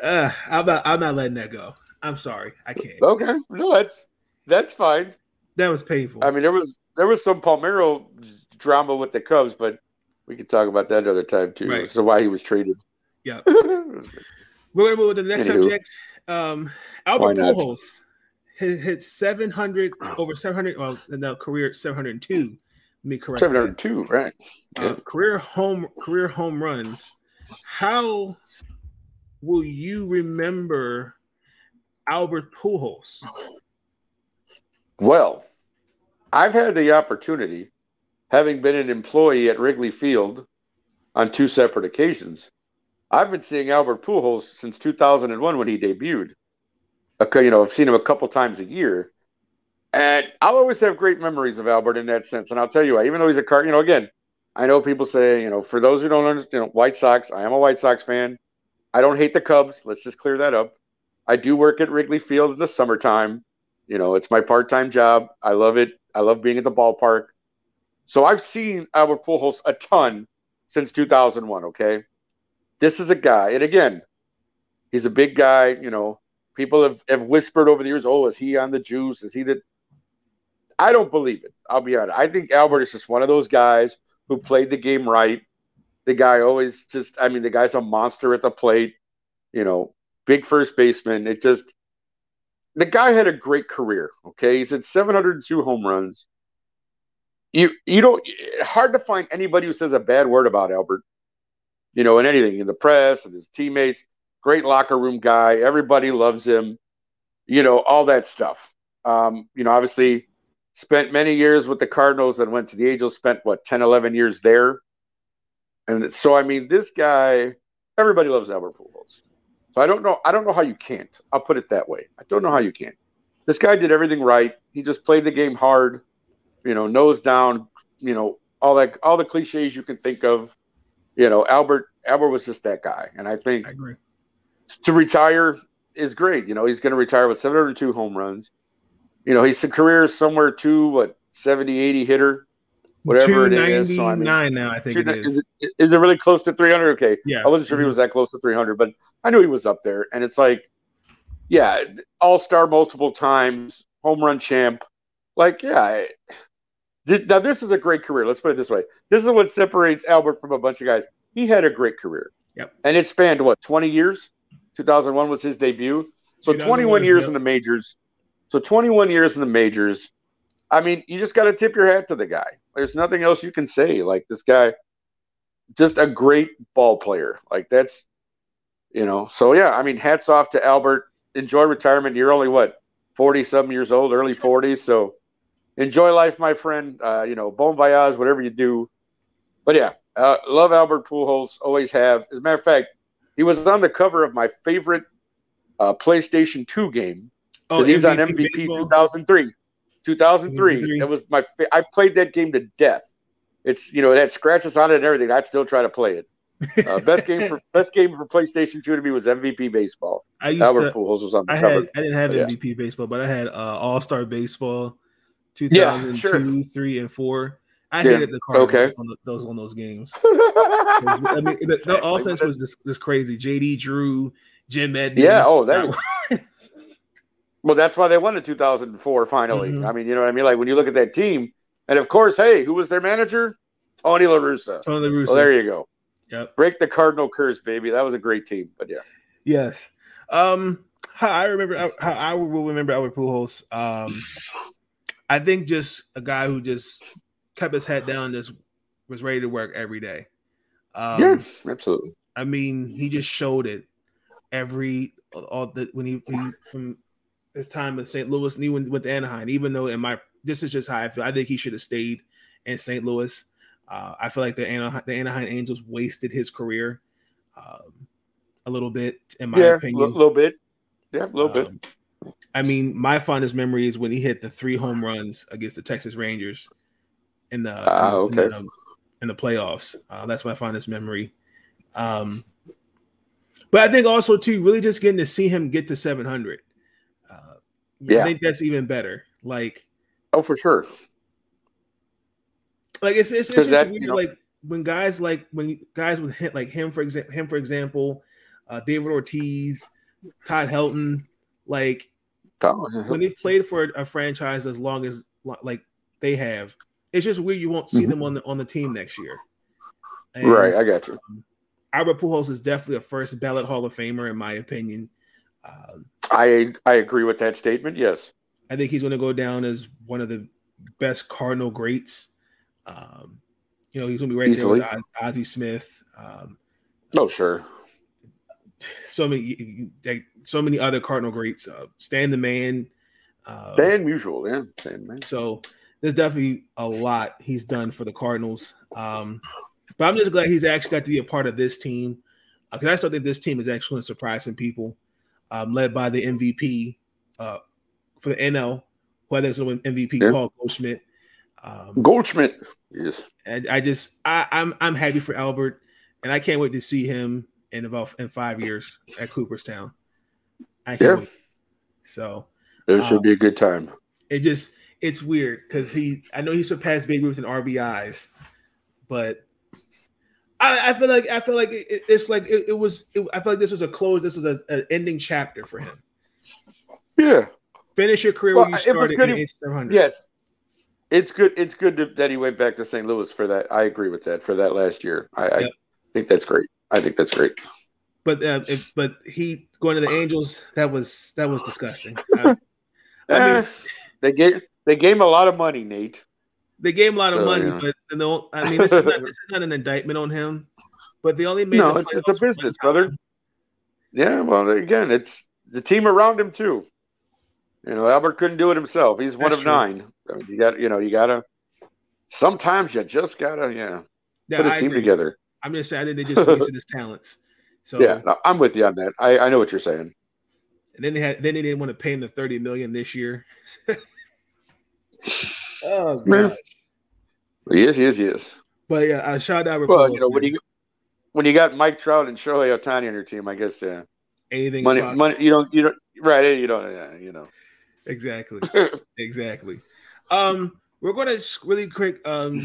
Speaker 2: uh, I'm not. I'm not letting that go. I'm sorry. I can't.
Speaker 3: Okay. No, that's, that's fine.
Speaker 2: That was painful.
Speaker 3: I mean, there was there was some Palmeiro drama with the Cubs, but we could talk about that another time too.
Speaker 2: Right.
Speaker 3: So why he was traded?
Speaker 2: Yeah. We're gonna move on to the next
Speaker 3: Anywho.
Speaker 2: subject. Um, Albert? Pujols hit, hit 700 over 700. Well, the career 702. Let me correct.
Speaker 3: 702,
Speaker 2: that.
Speaker 3: hundred two, right?
Speaker 2: Uh, career home career home runs. How will you remember Albert Pujols?
Speaker 3: Well, I've had the opportunity, having been an employee at Wrigley Field on two separate occasions. I've been seeing Albert Pujols since 2001 when he debuted. Okay, you know, I've seen him a couple times a year, and I'll always have great memories of Albert in that sense. And I'll tell you why. Even though he's a car, you know, again, I know people say, you know, for those who don't understand, you know, White Sox. I am a White Sox fan. I don't hate the Cubs. Let's just clear that up. I do work at Wrigley Field in the summertime. You know, it's my part-time job. I love it. I love being at the ballpark. So I've seen Albert Pujols a ton since 2001. Okay, this is a guy, and again, he's a big guy. You know, people have, have whispered over the years, "Oh, is he on the juice? Is he the?" I don't believe it. I'll be honest. I think Albert is just one of those guys who played the game right. The guy always just, I mean, the guy's a monster at the plate. You know, big first baseman. It just, the guy had a great career. Okay, he's had 702 home runs. You you don't hard to find anybody who says a bad word about Albert. You know, in anything in the press and his teammates. Great locker room guy. Everybody loves him. You know, all that stuff. Um, you know, obviously spent many years with the Cardinals and went to the Angels, spent what 10, 11 years there. And so I mean, this guy, everybody loves Albert Pujols. So I don't know. I don't know how you can't. I'll put it that way. I don't know how you can't. This guy did everything right. He just played the game hard, you know, nose down, you know, all that, all the cliches you can think of. You know, Albert. Albert was just that guy, and I think
Speaker 2: I agree.
Speaker 3: to retire is great. You know, he's going to retire with 702 home runs. You know, he's a career somewhere to what 70, 80 hitter, whatever it is.
Speaker 2: So I mean, now, I think it is.
Speaker 3: Is it, is it really close to 300? Okay.
Speaker 2: Yeah.
Speaker 3: I wasn't sure if he was that close to 300, but I knew he was up there. And it's like, yeah, all star multiple times, home run champ. Like, yeah. Now, this is a great career. Let's put it this way. This is what separates Albert from a bunch of guys. He had a great career.
Speaker 2: Yep.
Speaker 3: And it spanned what, 20 years? 2001 was his debut. So 21 years yep. in the majors. So 21 years in the majors. I mean, you just got to tip your hat to the guy. There's nothing else you can say. Like this guy, just a great ball player. Like that's, you know. So yeah, I mean, hats off to Albert. Enjoy retirement. You're only what, 40 some years old, early 40s. So enjoy life, my friend. Uh, you know, bon voyage, whatever you do. But yeah, uh, love Albert Pujols. Always have. As a matter of fact, he was on the cover of my favorite uh, PlayStation 2 game oh, he was on MVP baseball? 2003. 2003. It was my. I played that game to death. It's you know it had scratches on it and everything. I'd still try to play it. Uh, best game for best game for PlayStation 2 to me was MVP baseball.
Speaker 2: I used Albert to, Pujols was on the I cover. Had, I didn't have MVP yeah. baseball, but I had uh, All Star Baseball 2002, yeah, sure. 3, and 4. I yeah. hated the Cardinals okay. on the, those on those games. I mean, the, the offense was just, just crazy. JD Drew, Jim Edmonds.
Speaker 3: Yeah. Oh, that. well, that's why they won the 2004. Finally, mm-hmm. I mean, you know what I mean. Like when you look at that team, and of course, hey, who was their manager? Tony La Russa.
Speaker 2: Tony La Russa.
Speaker 3: Well, there you go.
Speaker 2: Yep.
Speaker 3: Break the Cardinal curse, baby. That was a great team. But yeah.
Speaker 2: Yes. Um. How I remember how I will remember Albert Pujols. Um. I think just a guy who just kept his head down, just was ready to work every day.
Speaker 3: Um, yeah, absolutely.
Speaker 2: I mean, he just showed it every all the when he, he from his time in St. Louis and even with Anaheim. Even though in my this is just how I feel. I think he should have stayed in St. Louis. Uh, I feel like the Anaheim, the Anaheim Angels wasted his career um, a little bit, in my
Speaker 3: yeah,
Speaker 2: opinion.
Speaker 3: A little bit. Yeah, a little um, bit.
Speaker 2: I mean, my fondest memory is when he hit the three home runs against the Texas Rangers in the,
Speaker 3: uh, okay.
Speaker 2: in, the in the playoffs. Uh, that's my fondest memory. Um, but I think also too, really just getting to see him get to 700. Uh, yeah, I think that's even better. Like,
Speaker 3: oh, for sure.
Speaker 2: Like it's it's, it's just that, weird. You know, like when guys like when guys with hit like him for example, him for example, uh, David Ortiz, Todd Helton, like when they've played for a franchise as long as like they have, it's just weird you won't see mm-hmm. them on the on the team next year.
Speaker 3: And, right, I got you. Um,
Speaker 2: Albert Pujols is definitely a first ballot Hall of Famer in my opinion.
Speaker 3: Um, I I agree with that statement. Yes,
Speaker 2: I think he's going to go down as one of the best Cardinal greats. Um, you know, he's going to be right Easily. there with Ozzie Smith. Um,
Speaker 3: oh, sure.
Speaker 2: So many, so many other Cardinal greats. Uh, Stan the Man.
Speaker 3: Uh, Stan Musial, yeah. Stan Man.
Speaker 2: So there's definitely a lot he's done for the Cardinals. Um, but I'm just glad he's actually got to be a part of this team because uh, I still think this team is actually surprising people, um, led by the MVP uh, for the NL, who I think is an MVP yeah. Paul Goldschmidt.
Speaker 3: Um, Goldschmidt, yes.
Speaker 2: And I just I, I'm I'm happy for Albert, and I can't wait to see him in about in five years at Cooperstown. I yeah. wait. So
Speaker 3: it should um, be a good time.
Speaker 2: It just it's weird because he I know he surpassed Babe Ruth in RBIs, but I, I feel like I feel like it, it's like it, it was. It, I feel like this was a close. This was a, an ending chapter for him.
Speaker 3: Yeah,
Speaker 2: finish your career well, where you started. Good,
Speaker 3: yes, it's good. It's good to, that he went back to St. Louis for that. I agree with that for that last year. I, yep. I think that's great. I think that's great.
Speaker 2: But uh, if, but he going to the Angels that was that was disgusting. I,
Speaker 3: I mean, eh, they gave they gave him a lot of money, Nate.
Speaker 2: They gave him a lot of so, money, yeah. but no, I mean, this is, not, this is not an indictment on him. But they only made
Speaker 3: no. It's, it's a business, brother. Yeah, well, again, it's the team around him too. You know, Albert couldn't do it himself. He's one That's of true. nine. I mean, you got, you know, you gotta. Sometimes you just gotta, yeah, yeah put a I team agree. together.
Speaker 2: I'm just saying, I think they just wasted his talents. So
Speaker 3: yeah, no, I'm with you on that. I, I know what you're saying.
Speaker 2: And then they had, then they didn't want to pay him the 30 million this year. oh god.
Speaker 3: Yes, yes, yes.
Speaker 2: But yeah, I shout out.
Speaker 3: Well, you know when you when you got Mike Trout and Shohei Ohtani on your team, I guess yeah.
Speaker 2: anything.
Speaker 3: Money, money. You don't. You don't. Right. You don't. Yeah, you know.
Speaker 2: Exactly. exactly. Um, we're going to really quick um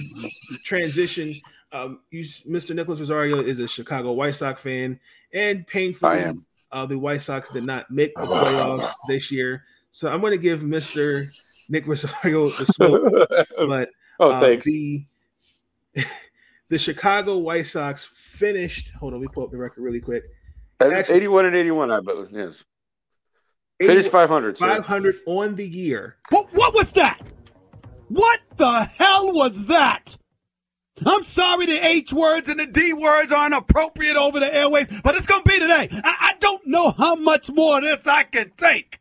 Speaker 2: transition. Um, you, Mr. Nicholas Rosario is a Chicago White Sox fan, and painfully,
Speaker 3: I am.
Speaker 2: Uh, the White Sox did not make the playoffs this year. So I'm going to give Mr. Nick Rosario the smoke. but
Speaker 3: oh,
Speaker 2: uh,
Speaker 3: thanks.
Speaker 2: the the Chicago White Sox finished. Hold on, we pull up the record really quick.
Speaker 3: Actually, 81 and 81, I believe. Yes. Finished 500.
Speaker 2: 500 on the year.
Speaker 4: What, what was that? What the hell was that? I'm sorry the H words and the D words aren't appropriate over the airways, but it's going to be today. I, I don't know how much more of this I can take.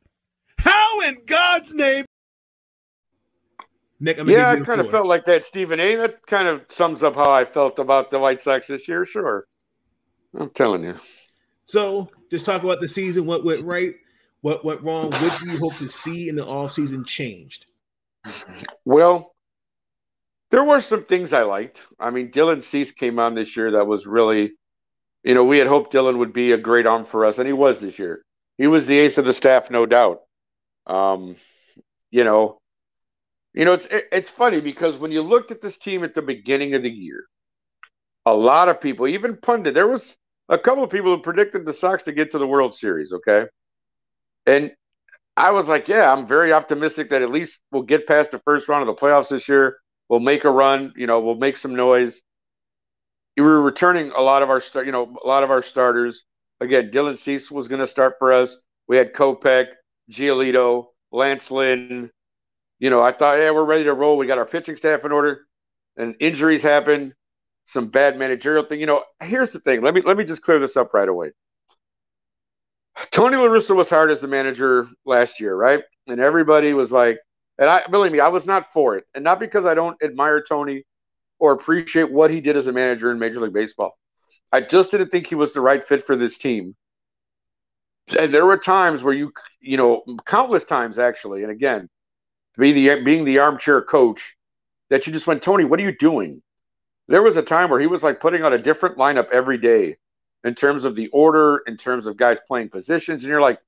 Speaker 4: How in God's name?
Speaker 3: Nick, yeah, I kind of felt like that, Stephen A. That kind of sums up how I felt about the White Sox this year. Sure. I'm telling you.
Speaker 2: So just talk about the season, what went right, what went wrong, what do you hope to see in the offseason changed?
Speaker 3: Well, there were some things I liked. I mean, Dylan Cease came on this year that was really, you know, we had hoped Dylan would be a great arm for us, and he was this year. He was the ace of the staff, no doubt. Um, you know, you know, it's it, it's funny because when you looked at this team at the beginning of the year, a lot of people, even pundit, there was a couple of people who predicted the Sox to get to the World Series. Okay, and I was like, yeah, I'm very optimistic that at least we'll get past the first round of the playoffs this year. We'll make a run. You know, we'll make some noise. We were returning a lot of our start, you know, a lot of our starters. Again, Dylan Cease was going to start for us. We had Kopech, Giolito, Lance Lynn. You know, I thought, yeah, we're ready to roll. We got our pitching staff in order, and injuries happen. Some bad managerial thing. You know, here's the thing. Let me let me just clear this up right away. Tony La Russa was hired as the manager last year, right? And everybody was like, and I believe me, I was not for it. And not because I don't admire Tony or appreciate what he did as a manager in Major League Baseball. I just didn't think he was the right fit for this team. And there were times where you, you know, countless times actually, and again, being the being the armchair coach, that you just went, Tony, what are you doing? There was a time where he was like putting on a different lineup every day in terms of the order, in terms of guys playing positions, and you're like,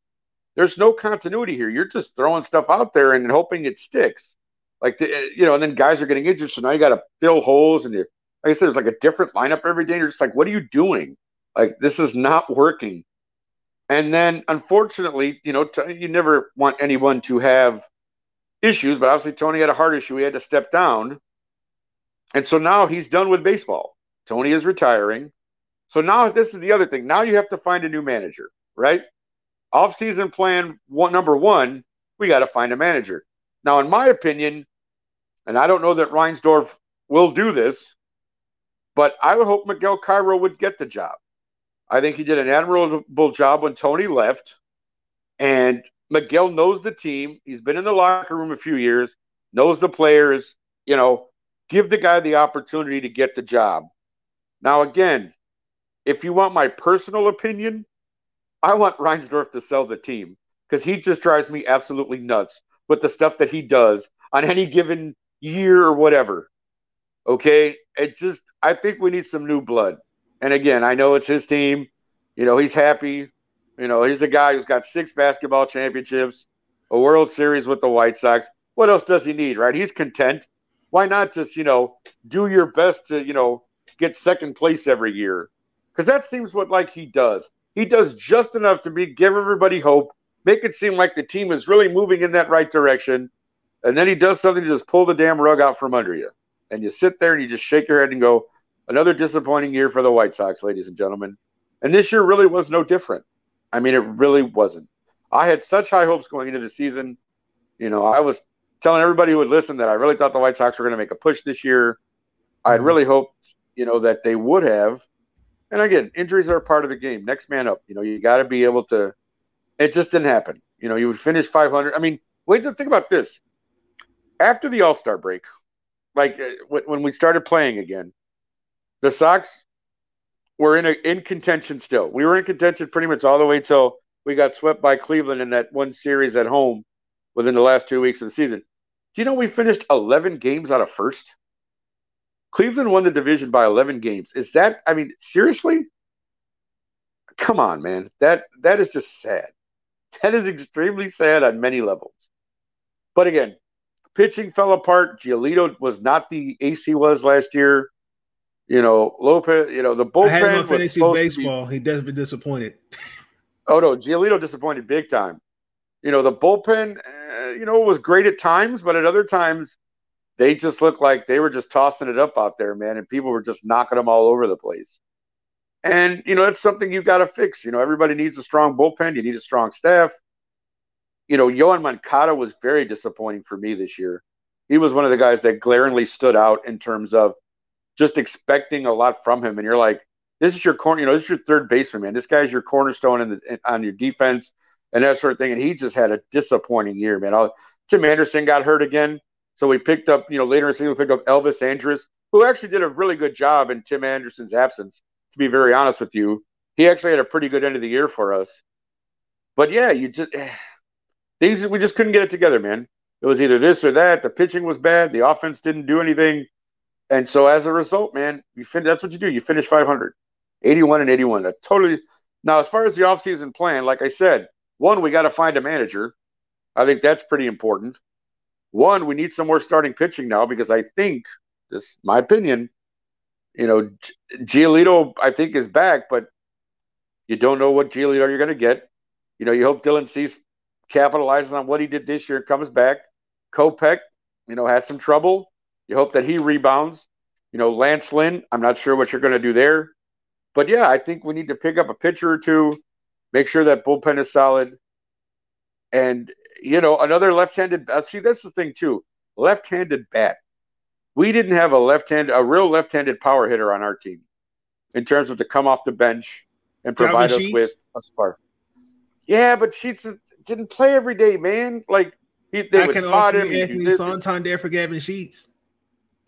Speaker 3: there's no continuity here. You're just throwing stuff out there and hoping it sticks. Like the, eh, you know, and then guys are getting injured, so now you got to fill holes, and you're like I said, there's like a different lineup every day. You're just like, what are you doing? Like this is not working. And then, unfortunately, you know, t- you never want anyone to have issues, but obviously Tony had a heart issue. He had to step down. And so now he's done with baseball. Tony is retiring. So now this is the other thing. Now you have to find a new manager, right? Off-season plan one number one, we got to find a manager. Now, in my opinion, and I don't know that Reinsdorf will do this, but I would hope Miguel Cairo would get the job. I think he did an admirable job when Tony left. And Miguel knows the team. He's been in the locker room a few years, knows the players. You know, give the guy the opportunity to get the job. Now, again, if you want my personal opinion, I want Reinsdorf to sell the team because he just drives me absolutely nuts with the stuff that he does on any given year or whatever. Okay. It just, I think we need some new blood. And again, I know it's his team. You know, he's happy. You know, he's a guy who's got six basketball championships, a World Series with the White Sox. What else does he need, right? He's content. Why not just, you know, do your best to, you know, get second place every year? because that seems what like he does. He does just enough to be give everybody hope, make it seem like the team is really moving in that right direction, and then he does something to just pull the damn rug out from under you, and you sit there and you just shake your head and go, another disappointing year for the White Sox, ladies and gentlemen. And this year really was no different. I mean, it really wasn't. I had such high hopes going into the season. You know, I was telling everybody who would listen that I really thought the White Sox were going to make a push this year. I'd mm-hmm. really hoped, you know, that they would have. And again, injuries are a part of the game. Next man up. You know, you got to be able to. It just didn't happen. You know, you would finish 500. I mean, wait to think about this. After the All Star break, like uh, when we started playing again, the Sox were in a, in contention still. We were in contention pretty much all the way till we got swept by Cleveland in that one series at home within the last two weeks of the season. Do you know we finished 11 games out of first? Cleveland won the division by 11 games. Is that, I mean, seriously? come on, man. That that is just sad. That is extremely sad on many levels. But again, pitching fell apart. Giolito was not the ace he was last year. You know, Lopez. You know, the bullpen
Speaker 2: I had him
Speaker 3: was
Speaker 2: fantasy
Speaker 3: supposed
Speaker 2: baseball.
Speaker 3: to be.
Speaker 2: He does be disappointed.
Speaker 3: Oh no, Giolito disappointed big time. You know, the bullpen. Uh, you know, was great at times, but at other times, they just looked like they were just tossing it up out there, man, and people were just knocking them all over the place. And you know, that's something you've got to fix. You know, everybody needs a strong bullpen. You need a strong staff. You know, Yoan Moncada was very disappointing for me this year. He was one of the guys that glaringly stood out in terms of just expecting a lot from him. And you're like, this is your corner, you know, this is your third baseman, man. This guy's your cornerstone in the, in, on your defense and that sort of thing. And he just had a disappointing year, man. I'll, Tim Anderson got hurt again. So we picked up, you know, later in the season, we picked up Elvis Andrus, who actually did a really good job in Tim Anderson's absence, to be very honest with you. He actually had a pretty good end of the year for us. But yeah, you just eh, things we just couldn't get it together, man. It was either this or that. The pitching was bad. The offense didn't do anything. And so as a result, man, you fin- that's what you do. You finish 500, 81 and 81. That totally. Now, as far as the offseason plan, like I said, one, we got to find a manager. I think that's pretty important. One, we need some more starting pitching now because I think this, my opinion, you know, Giolito, I think is back, but you don't know what Giolito you're going to get. You know, you hope Dylan Cease capitalizes on what he did this year, comes back. Kopech, you know, had some trouble. You hope that he rebounds. You know, Lance Lynn, I'm not sure what you're going to do there. But yeah, I think we need to pick up a pitcher or two, make sure that bullpen is solid. And, you know, another left handed, uh, see, that's the thing too left handed bat. We didn't have a left hand, a real left handed power hitter on our team in terms of to come off the bench and provide us with a spark. Yeah, but Sheets didn't play every day, man. Like he, they
Speaker 2: I
Speaker 3: would
Speaker 2: can
Speaker 3: spot him.
Speaker 2: you
Speaker 3: he'd do
Speaker 2: Anthony
Speaker 3: this.
Speaker 2: Santander for Gavin Sheets.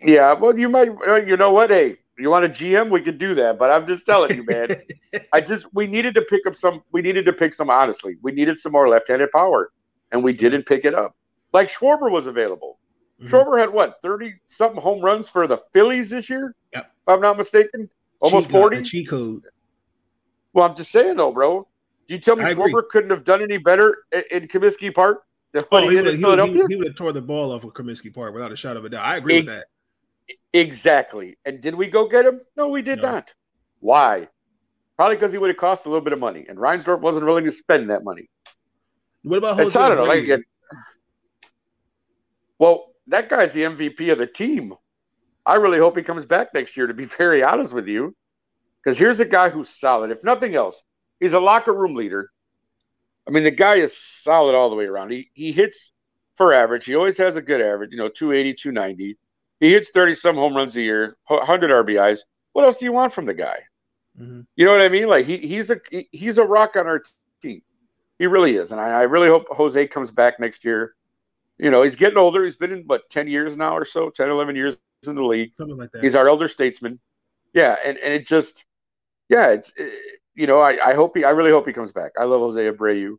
Speaker 3: Yeah, well, you might. You know what? Hey, you want a GM? We could do that. But I'm just telling you, man. I just we needed to pick up some. We needed to pick some. Honestly, we needed some more left-handed power, and we didn't pick it up. Like Schwarber was available.
Speaker 2: Mhm.
Speaker 3: Schwarber had what thirty something home runs for the Phillies this year.
Speaker 2: Yep.
Speaker 3: If I'm not mistaken, almost forty.
Speaker 2: Cheat code.
Speaker 3: Well, I'm just saying though, bro. Do you tell me
Speaker 2: I agree.
Speaker 3: Schwarber couldn't have done any better in, in Comiskey Park than what
Speaker 2: Oh,
Speaker 3: he
Speaker 2: he
Speaker 3: did
Speaker 2: would, he, would, he, would have tore the ball off of Comiskey Park without a shot of a doubt. I agree
Speaker 3: Ex-
Speaker 2: with that.
Speaker 3: Exactly. And did we go get him? No, we did
Speaker 2: No.
Speaker 3: not. Why? Probably because he would have cost a little bit of money, and Reinsdorf wasn't willing to spend that money.
Speaker 2: What about
Speaker 3: It's
Speaker 2: Jose
Speaker 3: I don't know. Like, it- well, that guy's the MVP of the team. I really hope he comes back next year. To be very honest with you, because here's a guy who's solid. If nothing else, he's a locker room leader. I mean, the guy is solid all the way around. He he hits for average. He always has a good average. You know, 280, 290. He hits 30 some home runs a year, 100 RBIs. What else do you want from the guy?
Speaker 2: Mhm.
Speaker 3: You know what I mean? Like he, he's a he- he's a rock on our team. He really is, and I, I really hope Jose comes back next year. You know, he's getting older. He's been in what 10 years now or so, 10, 11 years in the league.
Speaker 2: Something like that.
Speaker 3: He's our elder statesman. Yeah, and, and it just yeah, it's it, you know, I, I hope he I really hope he comes back. I love Jose Abreu.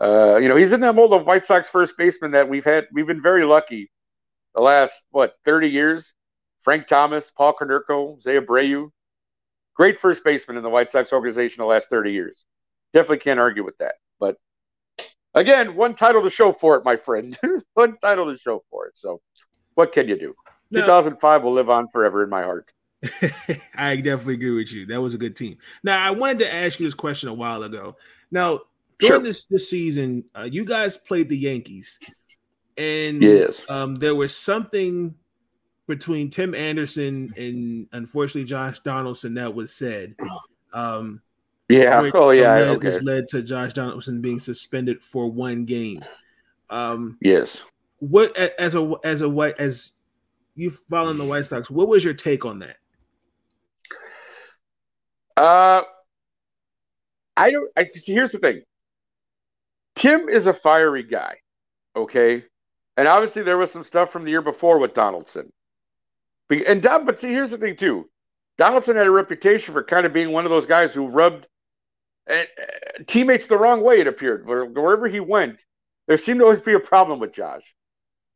Speaker 3: Uh, you know, he's in that mold of White Sox first baseman that we've had we've been very lucky the last what 30 years. Frank Thomas, Paul Konerko, Jose Abreu. Great first baseman in the White Sox organization the last 30 years. Definitely can't argue with that. But again, one title to show for it, my friend. one title to show for it. So what can you do?
Speaker 2: Now-
Speaker 3: 2005 will live on forever in my heart.
Speaker 2: I definitely agree with you. That was a good team. Now, I wanted to ask you this question a while ago. Now,
Speaker 3: Sure.
Speaker 2: during this this season, uh, you guys played the Yankees, and
Speaker 3: Yes.
Speaker 2: um, there was something between Tim Anderson and unfortunately Josh Donaldson that was said. Um,
Speaker 3: Yeah. Oh yeah.
Speaker 2: led,
Speaker 3: Okay.
Speaker 2: Which led to Josh Donaldson being suspended for one game. Um,
Speaker 3: Yes.
Speaker 2: what as a as a white as you following the White Sox, what was your take on that?
Speaker 3: Uh, I don't. I see. Here's the thing. Tim is a fiery guy, okay, and obviously there was some stuff from the year before with Donaldson. And Don, but see, here's the thing too. Donaldson had a reputation for kind of being one of those guys who rubbed uh, teammates the wrong way. It appeared Where, wherever he went, there seemed to always be a problem with Josh.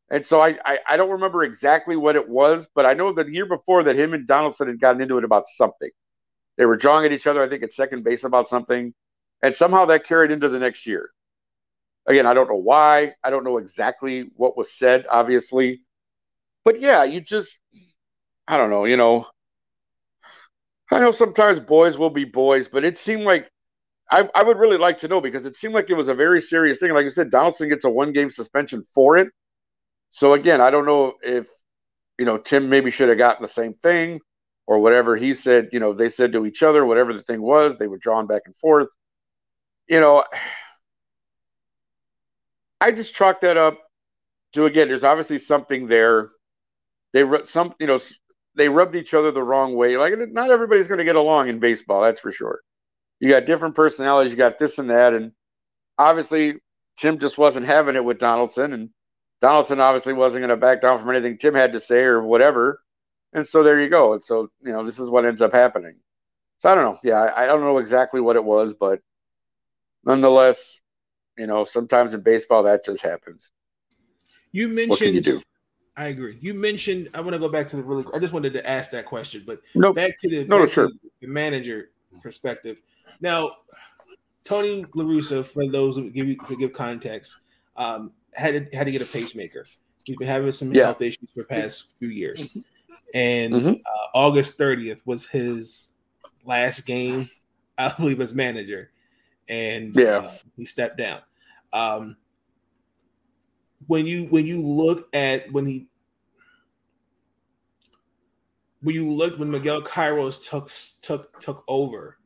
Speaker 3: And so I, I I don't remember exactly what it was, but I know the year before that him and Donaldson had gotten into it about something. They were drawing at each other, I think, at second base about something. And somehow that carried into the next year. Again, I don't know why. I don't know exactly what was said, obviously. But yeah, you just, I don't know, you know. I know sometimes boys will be boys, but it seemed like I, I would really like to know because it seemed like it was a very serious thing. Like I said, Donaldson gets a one game suspension for it. So again, I don't know if you know Tim maybe should have gotten the same thing or whatever he said. You know, they said to each other, whatever the thing was, they were drawn back and forth. You know, I just chalk that up to again. There's obviously something there. They some you know they rubbed each other the wrong way. Like not everybody's going to get along in baseball, that's for sure. You got different personalities, you got this and that, and obviously Tim just wasn't having it with Donaldson, and Donaldson obviously wasn't going to back down from anything Tim had to say or whatever. And so there you go. And so you know this is what ends up happening. So I don't know. Yeah, I, I don't know exactly what it was, but nonetheless, you know, sometimes in baseball that just happens.
Speaker 2: You mentioned. What can you do? I agree. You mentioned. I want to go back to the really. I just wanted to ask that question, but
Speaker 3: nope.
Speaker 2: back to the,
Speaker 3: no,
Speaker 2: back
Speaker 3: sure.
Speaker 2: to the manager perspective. Now, Tony La Russa, for those who give you to give context, um, had to, had to get a pacemaker. He's been having some yeah. health issues for the past few years, and mm-hmm. uh, August 30th was his last game, I believe, as manager, and
Speaker 3: yeah, uh,
Speaker 2: he stepped down. Um, when you when you look at when he when you look when Miguel Cairo's took took took over, mm-hmm.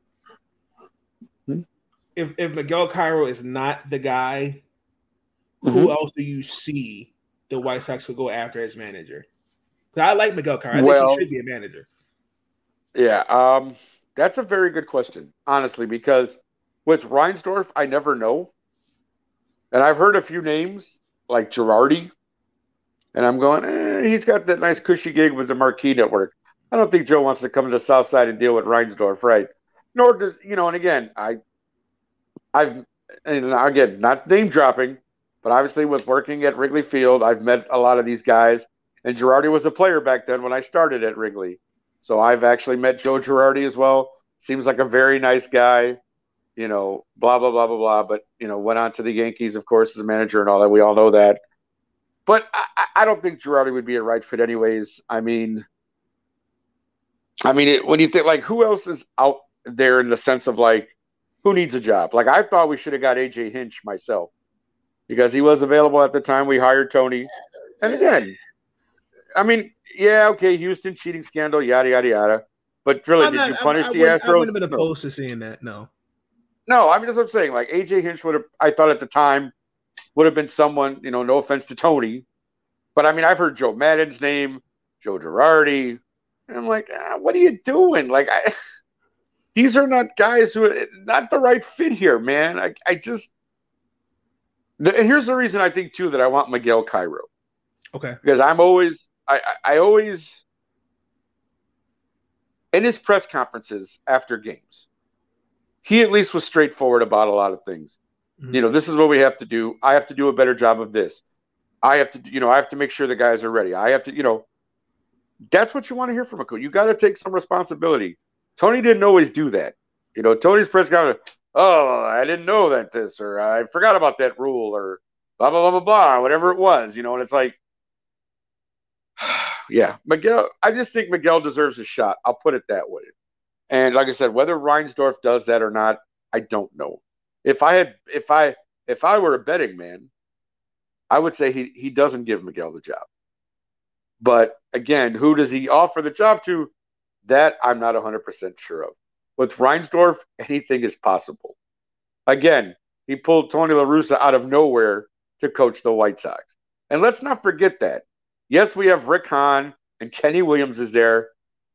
Speaker 2: If if Miguel Cairo is not the guy, mm-hmm. who else do you see the White Sox could go after as manager? I like Miguel Cairo. I well, think he should be a manager.
Speaker 3: Yeah, um, that's a very good question, honestly, because with Reinsdorf, I never know. And I've heard a few names like Girardi, and I'm going, eh, he's got that nice cushy gig with the Marquee Network. I don't think Joe wants to come to the South Side and deal with Reinsdorf, right? Nor does you know. And again, I, I've and again not name dropping, but obviously with working at Wrigley Field, I've met a lot of these guys. And Girardi was a player back then when I started at Wrigley, so I've actually met Joe Girardi as well. Seems like a very nice guy you know, blah blah blah blah blah. But you know, went on to the Yankees, of course, as a manager and all that. We all know that. But I, I don't think Girardi would be a right fit, anyways. I mean, I mean, it, when you think like who else is out there in the sense of like who needs a job? Like I thought we should have got AJ Hinch myself because he was available at the time we hired Tony. And again, I mean, yeah, okay, Houston cheating scandal, yada yada yada. But really, I'm did not, you punish I, I the Astros? I
Speaker 2: wouldn't have been opposed to seeing that. No.
Speaker 3: No, I mean that's what I'm saying. Like AJ Hinch would have, I thought at the time, would have been someone. You know, no offense to Tony, but I mean I've heard Joe Maddon's name, Joe Girardi, and I'm like, ah, what are you doing? Like I, these are not guys who are not the right fit here, man. I I just. The, and here's the reason I think too that I want Miguel Cairo.
Speaker 2: Okay.
Speaker 3: Because I'm always I I always in his press conferences after games he at least was straightforward about a lot of things. Mm-hmm. You know, this is what we have to do. I have to do a better job of this. I have to, you know, I have to make sure the guys are ready. I have to, you know, that's what you want to hear from a coach. You got to take some responsibility. Tony didn't always do that. You know, Tony's press conference, oh, I didn't know that this, or I forgot about that rule, or blah, blah, blah, blah, blah, whatever it was, you know, and it's like, yeah, Miguel, I just think Miguel deserves a shot. I'll put it that way. And like I said, whether Reinsdorf does that or not, I don't know. If I had, if I, if I were a betting man, I would say he he doesn't give Miguel the job. But again, who does he offer the job to? That I'm not 100% sure of. With Reinsdorf, anything is possible. Again, he pulled Tony La Russa out of nowhere to coach the White Sox. And let's not forget that. Yes, we have Rick Hahn and Kenny Williams is there,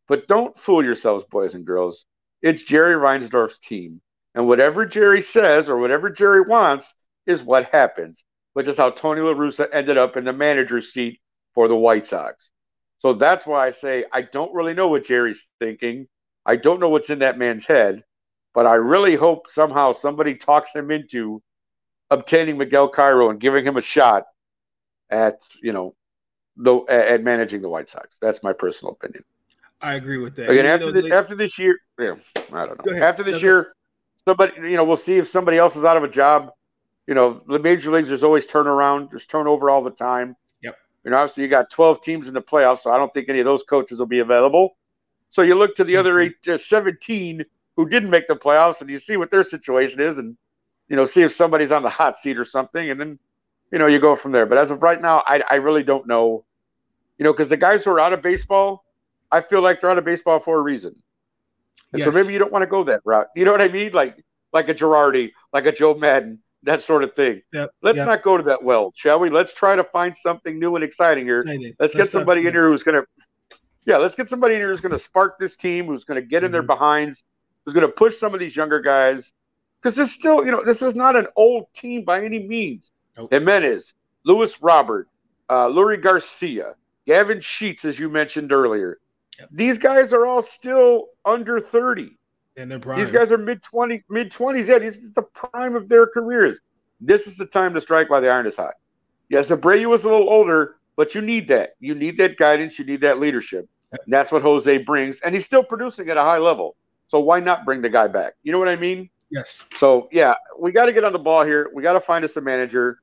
Speaker 3: but don't fool yourselves, boys and girls. It's Jerry Reinsdorf's team. And whatever Jerry says or whatever Jerry wants is what happens, which is how Tony La Russa ended up in the manager's seat for the White Sox. So that's why I say I don't really know what Jerry's thinking. I don't know what's in that man's head, but I really hope somehow somebody talks him into obtaining Miguel Cairo and giving him a shot at, you know, the, at managing the White Sox. That's my personal opinion.
Speaker 2: I agree with that.
Speaker 3: Again, after, this, after this year, yeah, I don't know. After this year, somebody, you know, we'll see if somebody else is out of a job. You know, the major leagues, there's always turnaround, there's turnover all the time. You know, obviously, you got 12 teams in the playoffs, so I don't think any of those coaches will be available. So you look to the mm-hmm. other eight, uh, 17 who didn't make the playoffs, and you see what their situation is, and you know, see if somebody's on the hot seat or something, and then you know, you go from there. But as of right now, I, I really don't know. You know, because the guys who are out of baseball, I feel like they're out of baseball for a reason. And yes. so maybe you don't want to go that route. You know what I mean? Like like a Girardi, like a Joe Maddon, that sort of thing.
Speaker 2: Yep.
Speaker 3: Let's
Speaker 2: yep.
Speaker 3: not go to that well, shall we? Let's try to find something new and exciting here. Exciting. Let's That's get somebody in here who's gonna yeah, let's get somebody in here who's gonna spark this team, who's gonna get in mm-hmm. their behinds, who's gonna push some of these younger guys. Because this still, you know, this is not an old team by any means. Nope. Jimenez, Luis Robert, uh, Leury Garcia, Gavin Sheets, as you mentioned earlier. Yep. These guys are all still under 30.
Speaker 2: And they're
Speaker 3: These guys are mid 20, mid 20s. Yeah, this is the prime of their careers. This is the time to strike while the iron is hot. Yes, Abreu was a little older, but you need that. You need that guidance. You need that leadership. Yep. that's what Jose brings. And he's still producing at a high level. So why not bring the guy back? You know what I mean?
Speaker 2: Yes.
Speaker 3: So yeah, we got to get on the ball here. We got to find us a manager,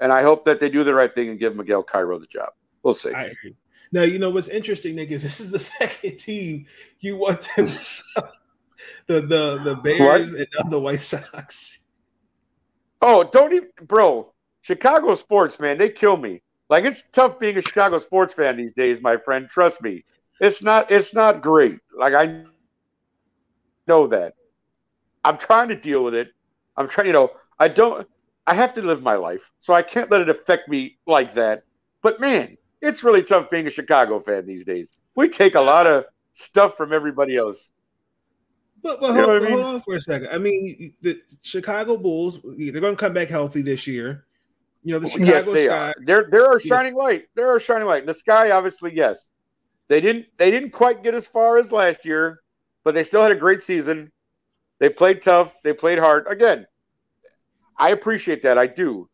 Speaker 3: and I hope that they do the right thing and give Miguel Cairo the job. We'll see.
Speaker 2: I agree. Now you know what's interesting, Nick, is this is the second team you want them the the the Bears what? and the White Sox.
Speaker 3: Oh, don't even, bro. Chicago sports, man, they kill me. Like it's tough being a Chicago sports fan these days, my friend. Trust me, it's not. It's not great. Like I know that. I'm trying to deal with it. I'm trying, you know, I don't, I have to live my life, so I can't let it affect me like that. But man, it's really tough being a Chicago fan these days. We take a lot of stuff from everybody else.
Speaker 2: But, but hold, I mean? hold, on for a second. I mean, the Chicago Bulls, they're going to come back healthy this year. You know, the Chicago
Speaker 3: yes, they Sky. Are. They're they're a shining light. They're a shining light. The Sky, obviously, yes. They didn't they didn't quite get as far as last year, but they still had a great season. They played tough. They played hard. Again, I appreciate that. I do.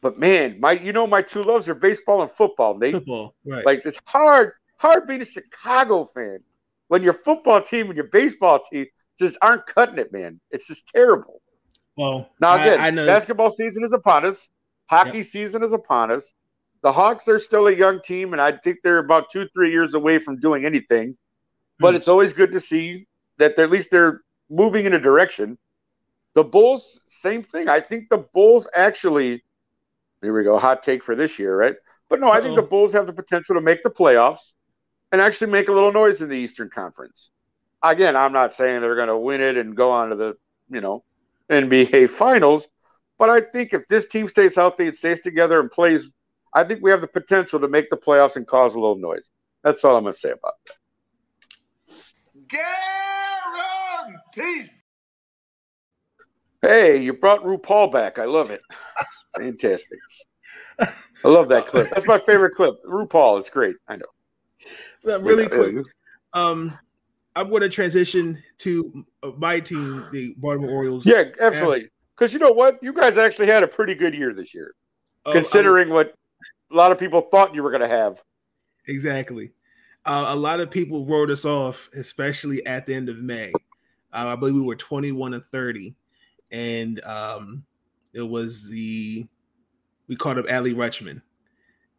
Speaker 3: But man, my you know my two loves are baseball and football. Nate.
Speaker 2: Football, right?
Speaker 3: Like it's hard, hard being a Chicago fan when your football team and your baseball team just aren't cutting it, man. It's just terrible.
Speaker 2: Well,
Speaker 3: now again, I, I basketball season is upon us. Hockey yep. season is upon us. The Hawks are still a young team, and I think they're about two, three years away from doing anything. But mm. it's always good to see that at least they're moving in a direction. The Bulls, same thing. I think the Bulls actually, here we go, hot take for this year, right? But no, Uh-oh. I think the Bulls have the potential to make the playoffs and actually make a little noise in the Eastern Conference. Again, I'm not saying they're going to win it and go on to the, you know, NBA Finals, but I think if this team stays healthy and stays together and plays, I think we have the potential to make the playoffs and cause a little noise. That's all I'm going to say about that. Guaranteed. Hey, you brought RuPaul back. I love it. Fantastic. I love that clip. That's my favorite clip. RuPaul, it's great. I know.
Speaker 2: Really yeah, quick. Um, I'm going to transition to my team, the Baltimore Orioles.
Speaker 3: Yeah, absolutely. Because you know what, you guys actually had a pretty good year this year, oh, considering what a lot of people thought you were going to have.
Speaker 2: Exactly. Uh, a lot of people wrote us off, especially at the end of May. Uh, I believe we were 21 and 30, and um, it was the we called up Adley Rutschman.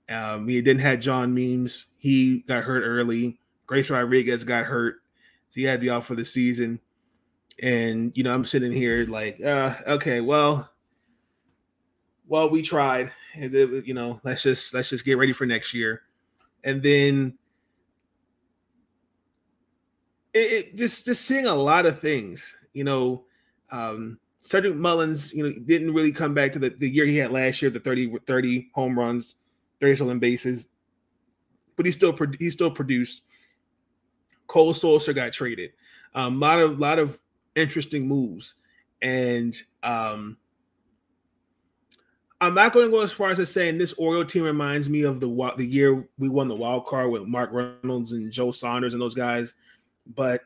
Speaker 2: Um, we didn't have John Means. He got hurt early. Grayson Rodriguez got hurt. So he had to be out for the season. And you know, I'm sitting here like, uh, okay, well, well, we tried. And then, you know, let's just let's just get ready for next year. And then it, it just just seeing a lot of things, you know. Um, Cedric Mullins, you know, didn't really come back to the, the year he had last year, the 30, 30 home runs, 30 stolen bases, but he still he still produced. Cole Sulser got traded. A um, lot of lot of interesting moves, and um, I'm not going to go as far as to saying this Oriole team reminds me of the the year we won the wild card with Mark Reynolds and Joe Saunders and those guys, but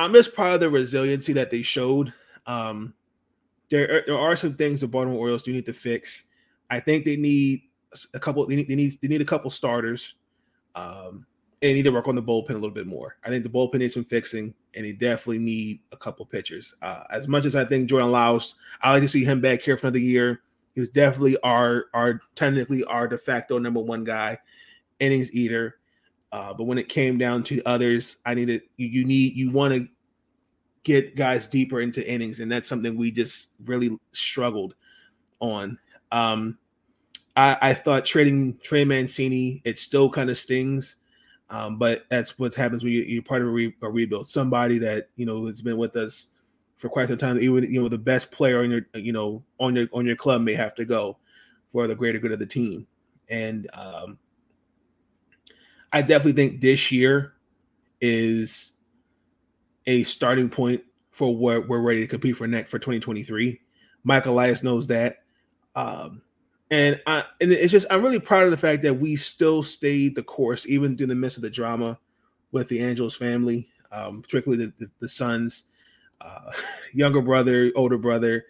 Speaker 2: I'm just proud of the resiliency that they showed. Um, there, there are some things the Baltimore Orioles do need to fix. I think they need a couple. They need they need, they need a couple starters. Um, they need to work on the bullpen a little bit more. I think the bullpen needs some fixing, and they definitely need a couple pitchers. Uh, as much as I think Jordan Lyles, I like to see him back here for another year. He was definitely our our technically our de facto number one guy, innings eater. Uh, but when it came down to others, I needed you, you need you want to get guys deeper into innings, and that's something we just really struggled on. Um, I, I thought trading Trey Mancini, it still kind of stings um, but that's what happens when you, are part of a, re, a, rebuild. Somebody that you know has been with us for quite some time, even you know the best player on your you know on your on your club may have to go for the greater good of the team. And um, I definitely think this year is a starting point for where we're ready to compete for next for 2023. Michael Elias knows that. Um, and I and it's just I'm really proud of the fact that we still stayed the course even through the midst of the drama with the Angelos family, um, particularly the, the, the sons, uh, younger brother, older brother,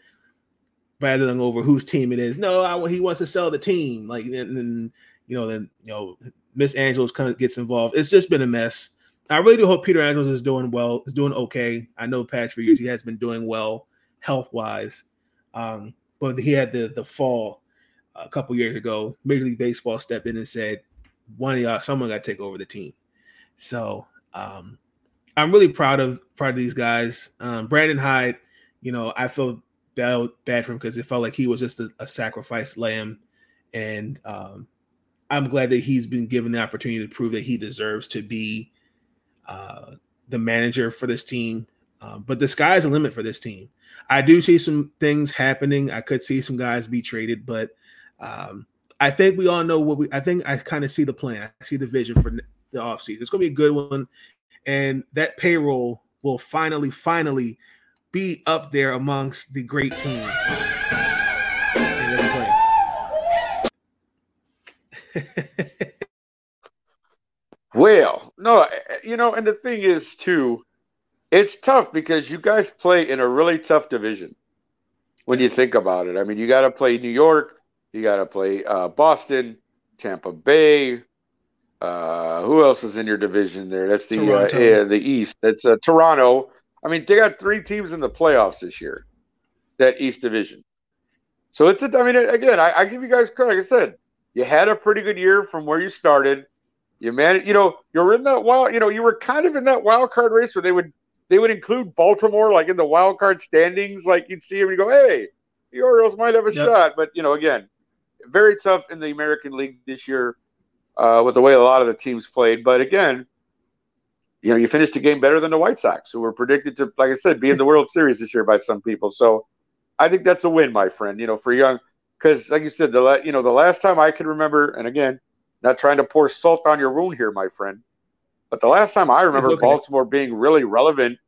Speaker 2: battling over whose team it is. No, I, he wants to sell the team. Like and, and you know then you know Miss Angelos kind of gets involved. It's just been a mess. I really do hope Peter Angelos is doing well, is doing okay. I know past few years he has been doing well health wise, um, but he had the the fall a couple years ago, Major League Baseball stepped in and said, "One of y'all, someone got to take over the team." So um, I'm really proud of proud of these guys. Um, Brandon Hyde, you know, I feel bad, bad for him because it felt like he was just a, a sacrifice lamb, and um, I'm glad that he's been given the opportunity to prove that he deserves to be uh, the manager for this team. Um, but the sky's the limit for this team. I do see some things happening. I could see some guys be traded, but um, I think we all know what we. I think I kind of see the plan. I see the vision for the offseason. It's going to be a good one, and that payroll will finally, finally be up there amongst the great teams.
Speaker 3: well, no, you know, and the thing is too, it's tough because you guys play in a really tough division when you think about it. I mean, you got to play New York, you got to play uh, Boston, Tampa Bay. Uh, who else is in your division there? That's the uh, the East. That's uh, Toronto. I mean, they got three teams in the playoffs this year. That East division. So it's. A, I mean, again, I, I give you guys credit. Like I said, you had a pretty good year from where you started. You man, you know, you're in that wild. You know, you were kind of in that wild card race where they would they would include Baltimore like in the wild card standings. Like you'd see them and you go, hey, the Orioles might have a yep. shot. But you know, again, very tough in the American League this year uh, with the way a lot of the teams played. But again, you know, you finished the game better than the White Sox, who were predicted to, like I said, be in the World Series this year by some people. So I think that's a win, my friend. You know, for young, because like you said, the la- you know the last time I can remember, and again, not trying to pour salt on your wound here, my friend, but the last time I remember okay. Baltimore being really relevant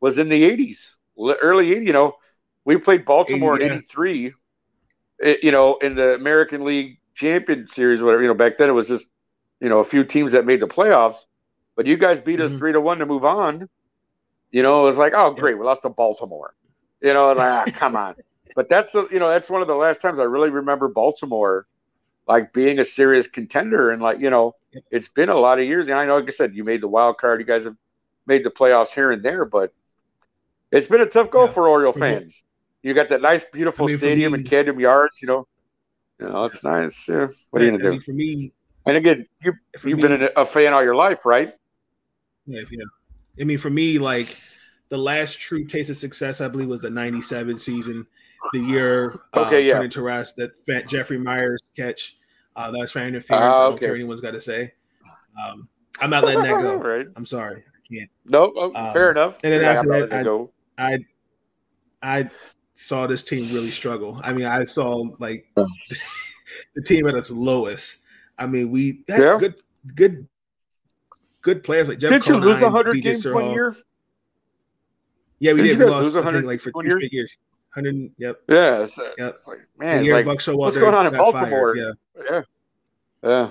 Speaker 3: was in the '80s, early '80s. You know, we played Baltimore 80, yeah. in '83 it, you know, in the American League Champion Series, whatever, you know, back then it was just, you know, a few teams that made the playoffs. But you guys beat us mm-hmm. three to one to move on. You know, it was like, oh, great, we lost to Baltimore. You know, like, ah, come on. But that's the, you know, that's one of the last times I really remember Baltimore like being a serious contender. And like, you know, it's been a lot of years. And I know, like I said, you made the wild card. You guys have made the playoffs here and there, but it's been a tough go yeah. for Oriole fans. You got that nice, beautiful I mean, stadium me, and Camden Yards. You know, you know it's nice. Yeah. What are you gonna do?
Speaker 2: Mean, for me,
Speaker 3: and again, you you've me, been a fan all your life, right?
Speaker 2: Yeah, yeah. I mean, for me, like the last true taste of success, I believe, was the '97 season, the year uh, okay, yeah. turning to rest that Jeffrey Maier's catch. Uh, that was fan interference. Uh, okay. I don't care anyone's got to say. Um, I'm not letting that go. right. I'm sorry, I can't.
Speaker 3: Nope, oh, um, fair enough.
Speaker 2: And then yeah, after that, I, I, I saw this team really struggle. I mean, I saw like the team at its lowest. I mean, we had yeah. good, good, good players like
Speaker 3: Jeff. Did Conine, you lose 100 games Sirhall. one year?
Speaker 2: Yeah, we did. did. We lost 100 like for two year? straight years. 100. Yep.
Speaker 3: Yeah. yep. Like, man, like, what's going on in Baltimore? Fired, yeah. Yeah. Yeah.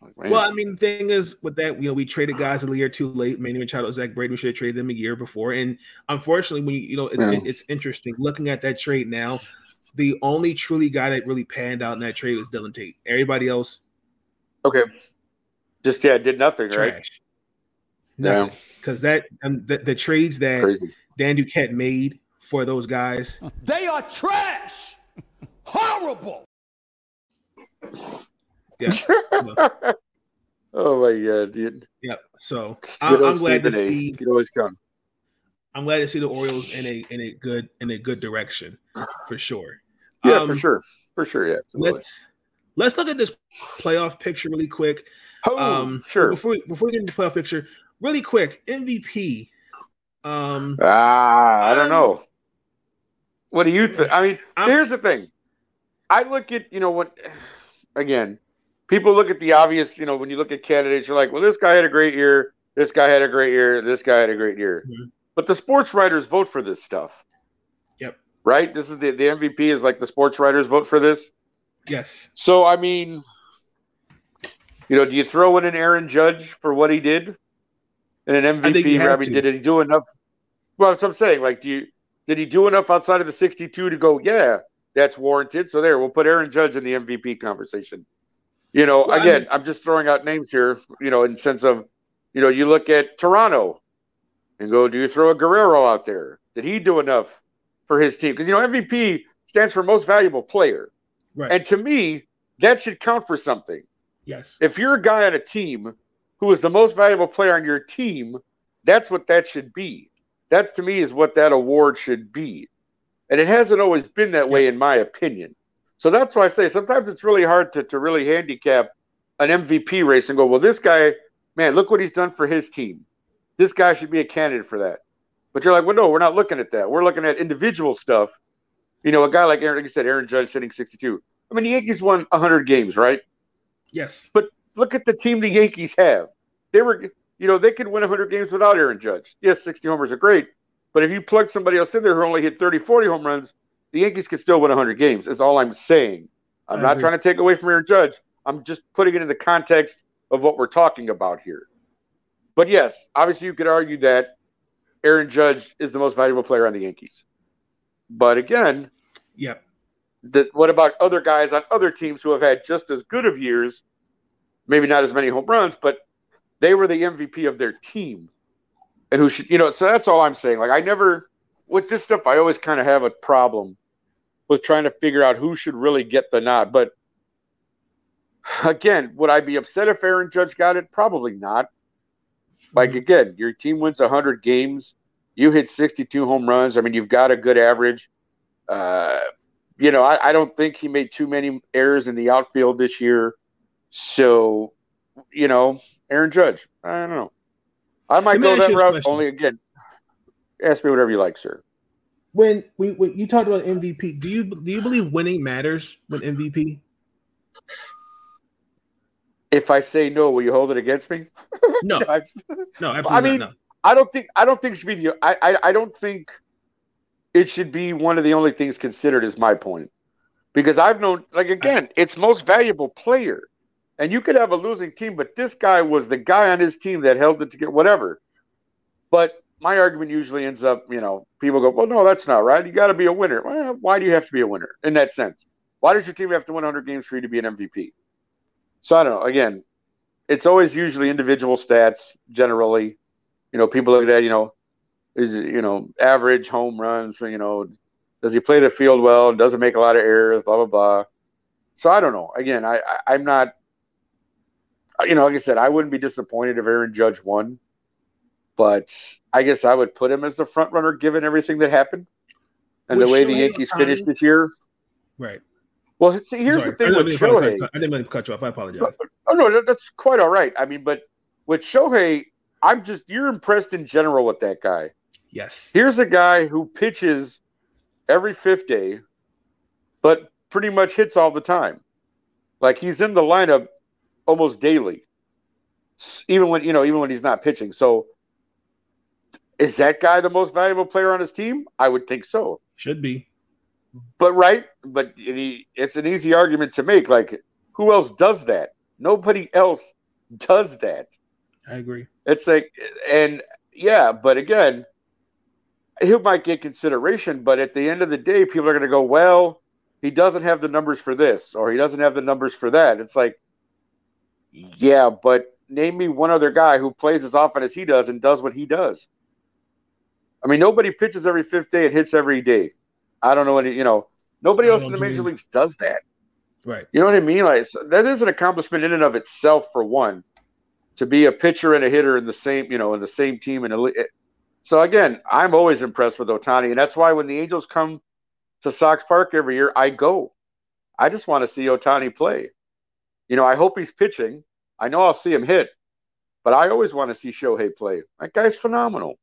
Speaker 2: Like, well, I mean, the thing is with that, you know, we traded guys a year too late. Manny Machado, Zach Britton, we should have traded them a year before. And unfortunately, when you, you know, it's yeah. it's interesting looking at that trade now. The only truly guy that really panned out in that trade was Dillon Tate. Everybody else,
Speaker 3: okay, just yeah, did nothing, trash. right?
Speaker 2: No, because that um, the, the trades that
Speaker 3: Crazy.
Speaker 2: Dan Duquette made for those guys,
Speaker 4: They are trash. Horrible.
Speaker 2: Yeah,
Speaker 3: oh my god, dude.
Speaker 2: yeah. So I'm, I'm glad to see.
Speaker 3: Always come.
Speaker 2: I'm glad to see the Orioles in a in a good in a good direction for sure.
Speaker 3: Yeah,
Speaker 2: Um,
Speaker 3: for sure. For sure, yeah. absolutely.
Speaker 2: Let's let's look at this playoff picture really quick.
Speaker 3: Oh,
Speaker 2: Um,
Speaker 3: sure.
Speaker 2: Before before we get into the playoff picture, really quick, MVP. Um,
Speaker 3: Ah, I don't
Speaker 2: Um,
Speaker 3: know. What do you think? I mean,
Speaker 2: I'm-
Speaker 3: here's the thing. I look at, you know, what again, people look at the obvious, you know, when you look at candidates, you're like, well, this guy had a great year, this guy had a great year, this guy had a great year.
Speaker 2: Mhm.
Speaker 3: But the sports writers vote for this stuff.
Speaker 2: Yep.
Speaker 3: Right? This is the, the MVP is like the sports writers vote for this.
Speaker 2: yes,
Speaker 3: So I mean, you know, do you throw in an Aaron Judge for what he did in an MVP? I,
Speaker 2: have
Speaker 3: mean, did he do enough? Well, that's what I'm saying. Like, do you did he do enough outside of the 62 to go? Yeah, that's warranted. So there, we'll put Aaron Judge in the MVP conversation. You know,
Speaker 2: Well, I
Speaker 3: again,
Speaker 2: mean-
Speaker 3: I'm just throwing out names here. You know, in sense of, you know, you look at Toronto and go, do you throw a Guerrero out there? Did he do enough for his team? Because you know, MVP stands for most valuable player.
Speaker 2: right.
Speaker 3: And to me, that should count for something.
Speaker 2: yes,
Speaker 3: If you're a guy on a team who is the most valuable player on your team, that's what that should be. That to me is what that award should be. And it hasn't always been that way, in my opinion. So that's why I say sometimes it's really hard to, to really handicap an MVP race and go, well, this guy, man, look what he's done for his team. This guy should be a candidate for that. But you're like, well, no, we're not looking at that. We're looking at individual stuff. You know, a guy like Aaron, like you said, Aaron Judge sitting 62. I mean, the Yankees won 100 games, right?
Speaker 2: yes, But
Speaker 3: look at the team the Yankees have. They were, you know, they could win 100 games without Aaron Judge. Yes, 60 homers are great, but if you plug somebody else in there who only hit 30, 40 home runs, the Yankees could still win 100 games. Is all I'm saying. I'm
Speaker 2: I
Speaker 3: not
Speaker 2: agree.
Speaker 3: trying to take away from Aaron Judge. I'm just putting it in the context of what we're talking about here. But yes, obviously you could argue that Aaron Judge is the most valuable player on the Yankees. But again,
Speaker 2: yep,
Speaker 3: that what about other guys on other teams who have had just as good of years, maybe not as many home runs, but they were the MVP of their team, and who should you know? So that's all I'm saying. Like I never with this stuff, I always kind of have a problem with trying to figure out who should really get the nod. But again, would I be upset if Aaron Judge got it? Probably not. Like again, your team wins 100 games, you hit 62 home runs. I mean, you've got a good average. Uh, you know, I, I don't think he made too many errors in the outfield this year. So, you know, Aaron Judge, I don't know. I might go that route. Only again, ask me whatever you like, sir.
Speaker 2: When we when you talked about MVP, do you do you believe winning matters with MVP?
Speaker 3: If I say no, will you hold it against me?
Speaker 2: No, no, absolutely
Speaker 3: I mean,
Speaker 2: not.
Speaker 3: I don't think I don't think it should be the I, I I don't think it should be one of the only things considered is my point. Because I've known like again, it's most valuable player. And you could have a losing team, but this guy was the guy on his team that held it together, whatever. But my argument usually ends up, you know, people go, well, no, that's not right. You got to be a winner. Well, why do you have to be a winner in that sense? Why does your team have to win 100 games for you to be an MVP? So I don't know. Again, it's always usually individual stats generally. You know, people look at that, you know, is you know, average home runs, you know, does he play the field well and doesn't make a lot of errors, blah, blah, blah. So I don't know. Again, I, I I'm not you know, like I said, I wouldn't be disappointed if Aaron Judge won, but I guess I would put him as the front runner given everything that happened and
Speaker 2: With
Speaker 3: the way the Yankees
Speaker 2: Ohtani-
Speaker 3: finished this year.
Speaker 2: Right.
Speaker 3: Well, see, here's
Speaker 2: Sorry.
Speaker 3: the thing
Speaker 2: I didn't
Speaker 3: with
Speaker 2: mean to cut-
Speaker 3: Shohei.
Speaker 2: I didn't mean to cut you off. I apologize.
Speaker 3: Oh no, that- that's quite all right. I mean, but with Shohei, I'm just you're impressed in general with that guy.
Speaker 2: Yes.
Speaker 3: Here's a guy who pitches every fifth day, but pretty much hits all the time. Like he's in the lineup almost daily, even when you know, even when he's not pitching. So, is that guy the most valuable player on his team? I would think so.
Speaker 2: Should be.
Speaker 3: But right, but it's an easy argument to make. Like, who else does that? Nobody else does that.
Speaker 2: I agree.
Speaker 3: It's like, and yeah, but again, he might get consideration, but at the end of the day, people are going to go, well, he doesn't have the numbers for this, or he doesn't have the numbers for that. It's like, yeah, but name me one other guy who plays as often as he does and does what he does. I mean, nobody pitches every fifth day and hits every day. I don't know any, you know, nobody else in the major leagues does that.
Speaker 2: Right.
Speaker 3: You know what I mean? Like that is an accomplishment in and of itself for one, to be a pitcher and a hitter in the same, you know, in the same team. And so again, I'm always impressed with Ohtani, and that's why when the Angels come to Sox Park every year, I go. I just want to see Ohtani play. You know, I hope he's pitching. I know I'll see him hit, but I always want to see Shohei play. That guy's phenomenal.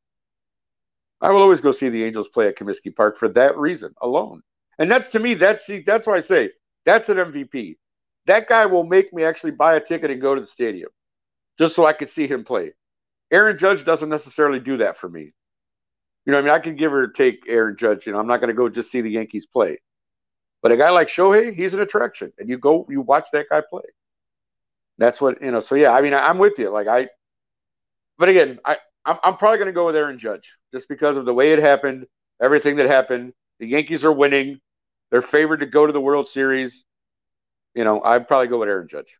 Speaker 3: I will always go see the Angels play at Comiskey Park for that reason alone. And that's to me, that's that's why I say that's an MVP. That guy will make me actually buy a ticket and go to the stadium just so I could see him play. Aaron Judge doesn't necessarily do that for me. You know, I mean, I can give or take Aaron Judge. You know, I'm not going to go just see the Yankees play. But a guy like Shohei, he's an attraction, and you go, you watch that guy play. That's what you know. So yeah, I mean, I, am with you. Like I, but again, I I'm, I'm probably going to go with Aaron Judge just because of the way it happened, everything that happened. The Yankees are winning. They're favored to go to the World Series. You know, I'd probably go with Aaron Judge.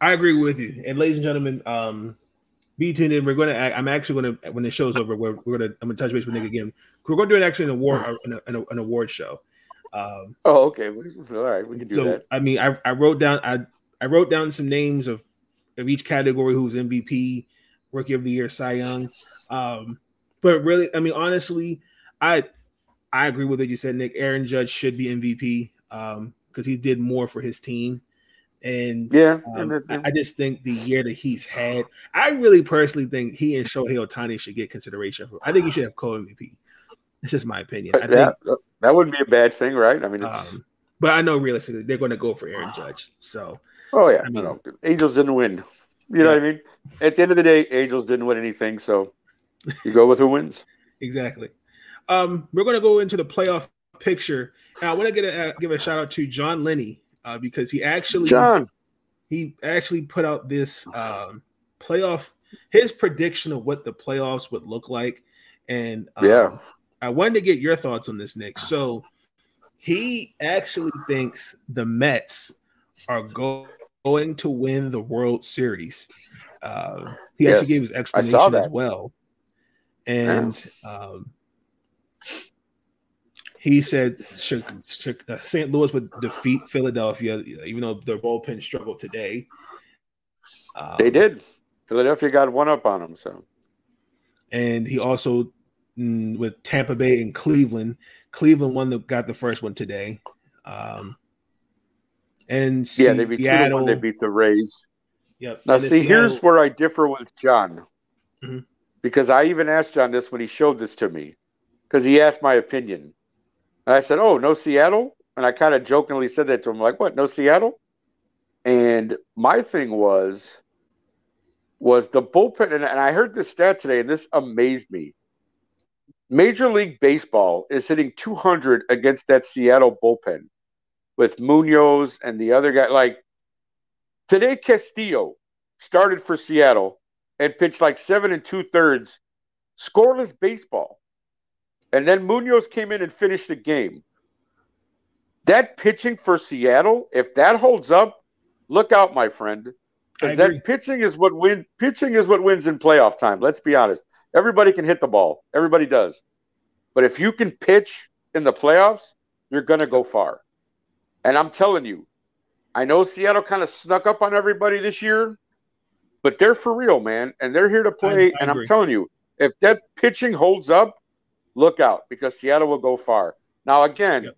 Speaker 2: I agree with you. And ladies and gentlemen, um, be tuned in. We're going to. I'm actually going to when the show's over. We're, we're going to. I'm going to touch base with Nick again. We're going to do it actually an award an, an, an award show.
Speaker 3: Um, oh, okay. All right, we can do so, that.
Speaker 2: I mean, I, I wrote down I I wrote down some names of of each category who's MVP, Rookie of the Year, Cy Young. Um, but really, I mean, honestly, I I agree with what you said, Nick. Aaron Judge should be MVP because um, he did more for his team. And
Speaker 3: yeah,
Speaker 2: um, I, I, just think the year that he's had, I really personally think he and Shohei Ohtani should get consideration for. I think he should have co MVP. It's just my opinion. I
Speaker 3: yeah, think, that wouldn't be a bad thing, right? I mean,
Speaker 2: um, but I know realistically they're going to go for Aaron Judge. So,
Speaker 3: oh yeah, I mean, no, Angels didn't win. You know what I mean? At the end of the day, Angels didn't win anything, so you go with who wins.
Speaker 2: exactly. Um, we're going to go into the playoff picture. And I want to get a, uh, give a shout out to John Lenny uh, because he actually
Speaker 3: John
Speaker 2: he actually put out this um, playoff his prediction of what the playoffs would look like, and
Speaker 3: um, yeah,
Speaker 2: I wanted to get your thoughts on this, Nick. So he actually thinks the Mets are go- going to win the World Series. Uh, he yes, actually gave his explanation as well, and yeah. um, he said uh, St. Louis would defeat Philadelphia, even though their bullpen struggled today.
Speaker 3: Um, they did. Philadelphia got one up on them. So,
Speaker 2: and he also mm, with Tampa Bay and Cleveland. Cleveland won the got the first one today. Um, and
Speaker 3: yeah, they beat Seattle. They beat the Rays.
Speaker 2: Yep.
Speaker 3: Now, see, Seattle. here's where I differ with John, mm-hmm. because I even asked John this when he showed this to me, because he asked my opinion. And I said, "Oh, no Seattle," and I kind of jokingly said that to him, like, "What? No Seattle?" And my thing was, was the bullpen, and, and I heard this stat today, and this amazed me. Major League Baseball is hitting 200 against that Seattle bullpen with Munoz and the other guy. Like today, Castillo started for Seattle and pitched like seven and two thirds, scoreless baseball. And then Munoz came in and finished the game. That pitching for Seattle, if that holds up, look out, my friend. Because that pitching is what win pitching is what wins in playoff time. Let's be honest. Everybody can hit the ball. Everybody does. But if you can pitch in the playoffs, you're gonna go far. And I'm telling you, I know Seattle kind of snuck up on everybody this year, but they're for real, man. And they're here to play. I, I and agree. I'm telling you, if that pitching holds up, look out because Seattle will go far. Now, again, yep.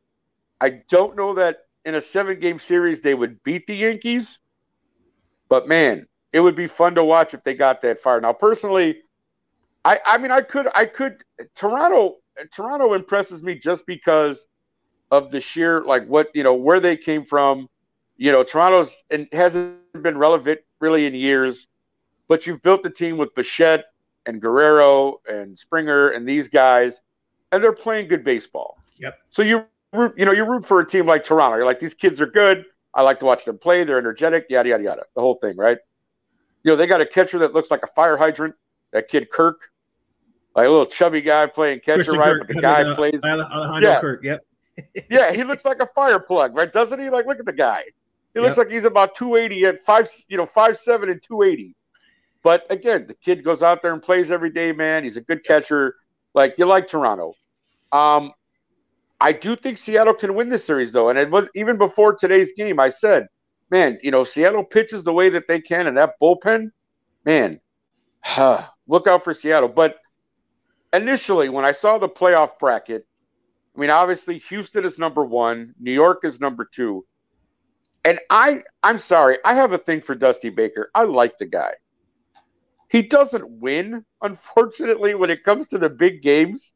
Speaker 3: I don't know that in a seven game series they would beat the Yankees, but man, it would be fun to watch if they got that far. Now, personally, I, I mean, I could, I could, Toronto, Toronto impresses me just because of the sheer, like what, you know, where they came from. You know, Toronto's and hasn't been relevant really in years, but you've built the team with Bichette and Guerrero and Springer and these guys and they're playing good baseball.
Speaker 2: Yep.
Speaker 3: So you root, you know, you root for a team like Toronto. You're like, these kids are good. I like to watch them play. They're energetic. Yada yada yada. The whole thing, right? You know, they got a catcher that looks like a fire hydrant. That kid Kirk, like a little chubby guy playing catcher, Christian right? Kirk, but the guy uh, plays.
Speaker 2: Alejandro yeah. Kirk. Yep.
Speaker 3: Yeah, he looks like a fire plug, right? Doesn't he? Like, look at the guy. He looks like he's about 280 at five, you know, five seven and 280. But again, the kid goes out there and plays every day, man. He's a good catcher. Like you like Toronto. Um, I do think Seattle can win this series, though. And it was even before today's game, I said, man, you know, Seattle pitches the way that they can, and that bullpen, man, look out for Seattle. But initially, when I saw the playoff bracket, I mean, obviously, Houston is number one, New York is number two. And I, I'm sorry, I have a thing for Dusty Baker. I like the guy. He doesn't win, unfortunately, when it comes to the big games.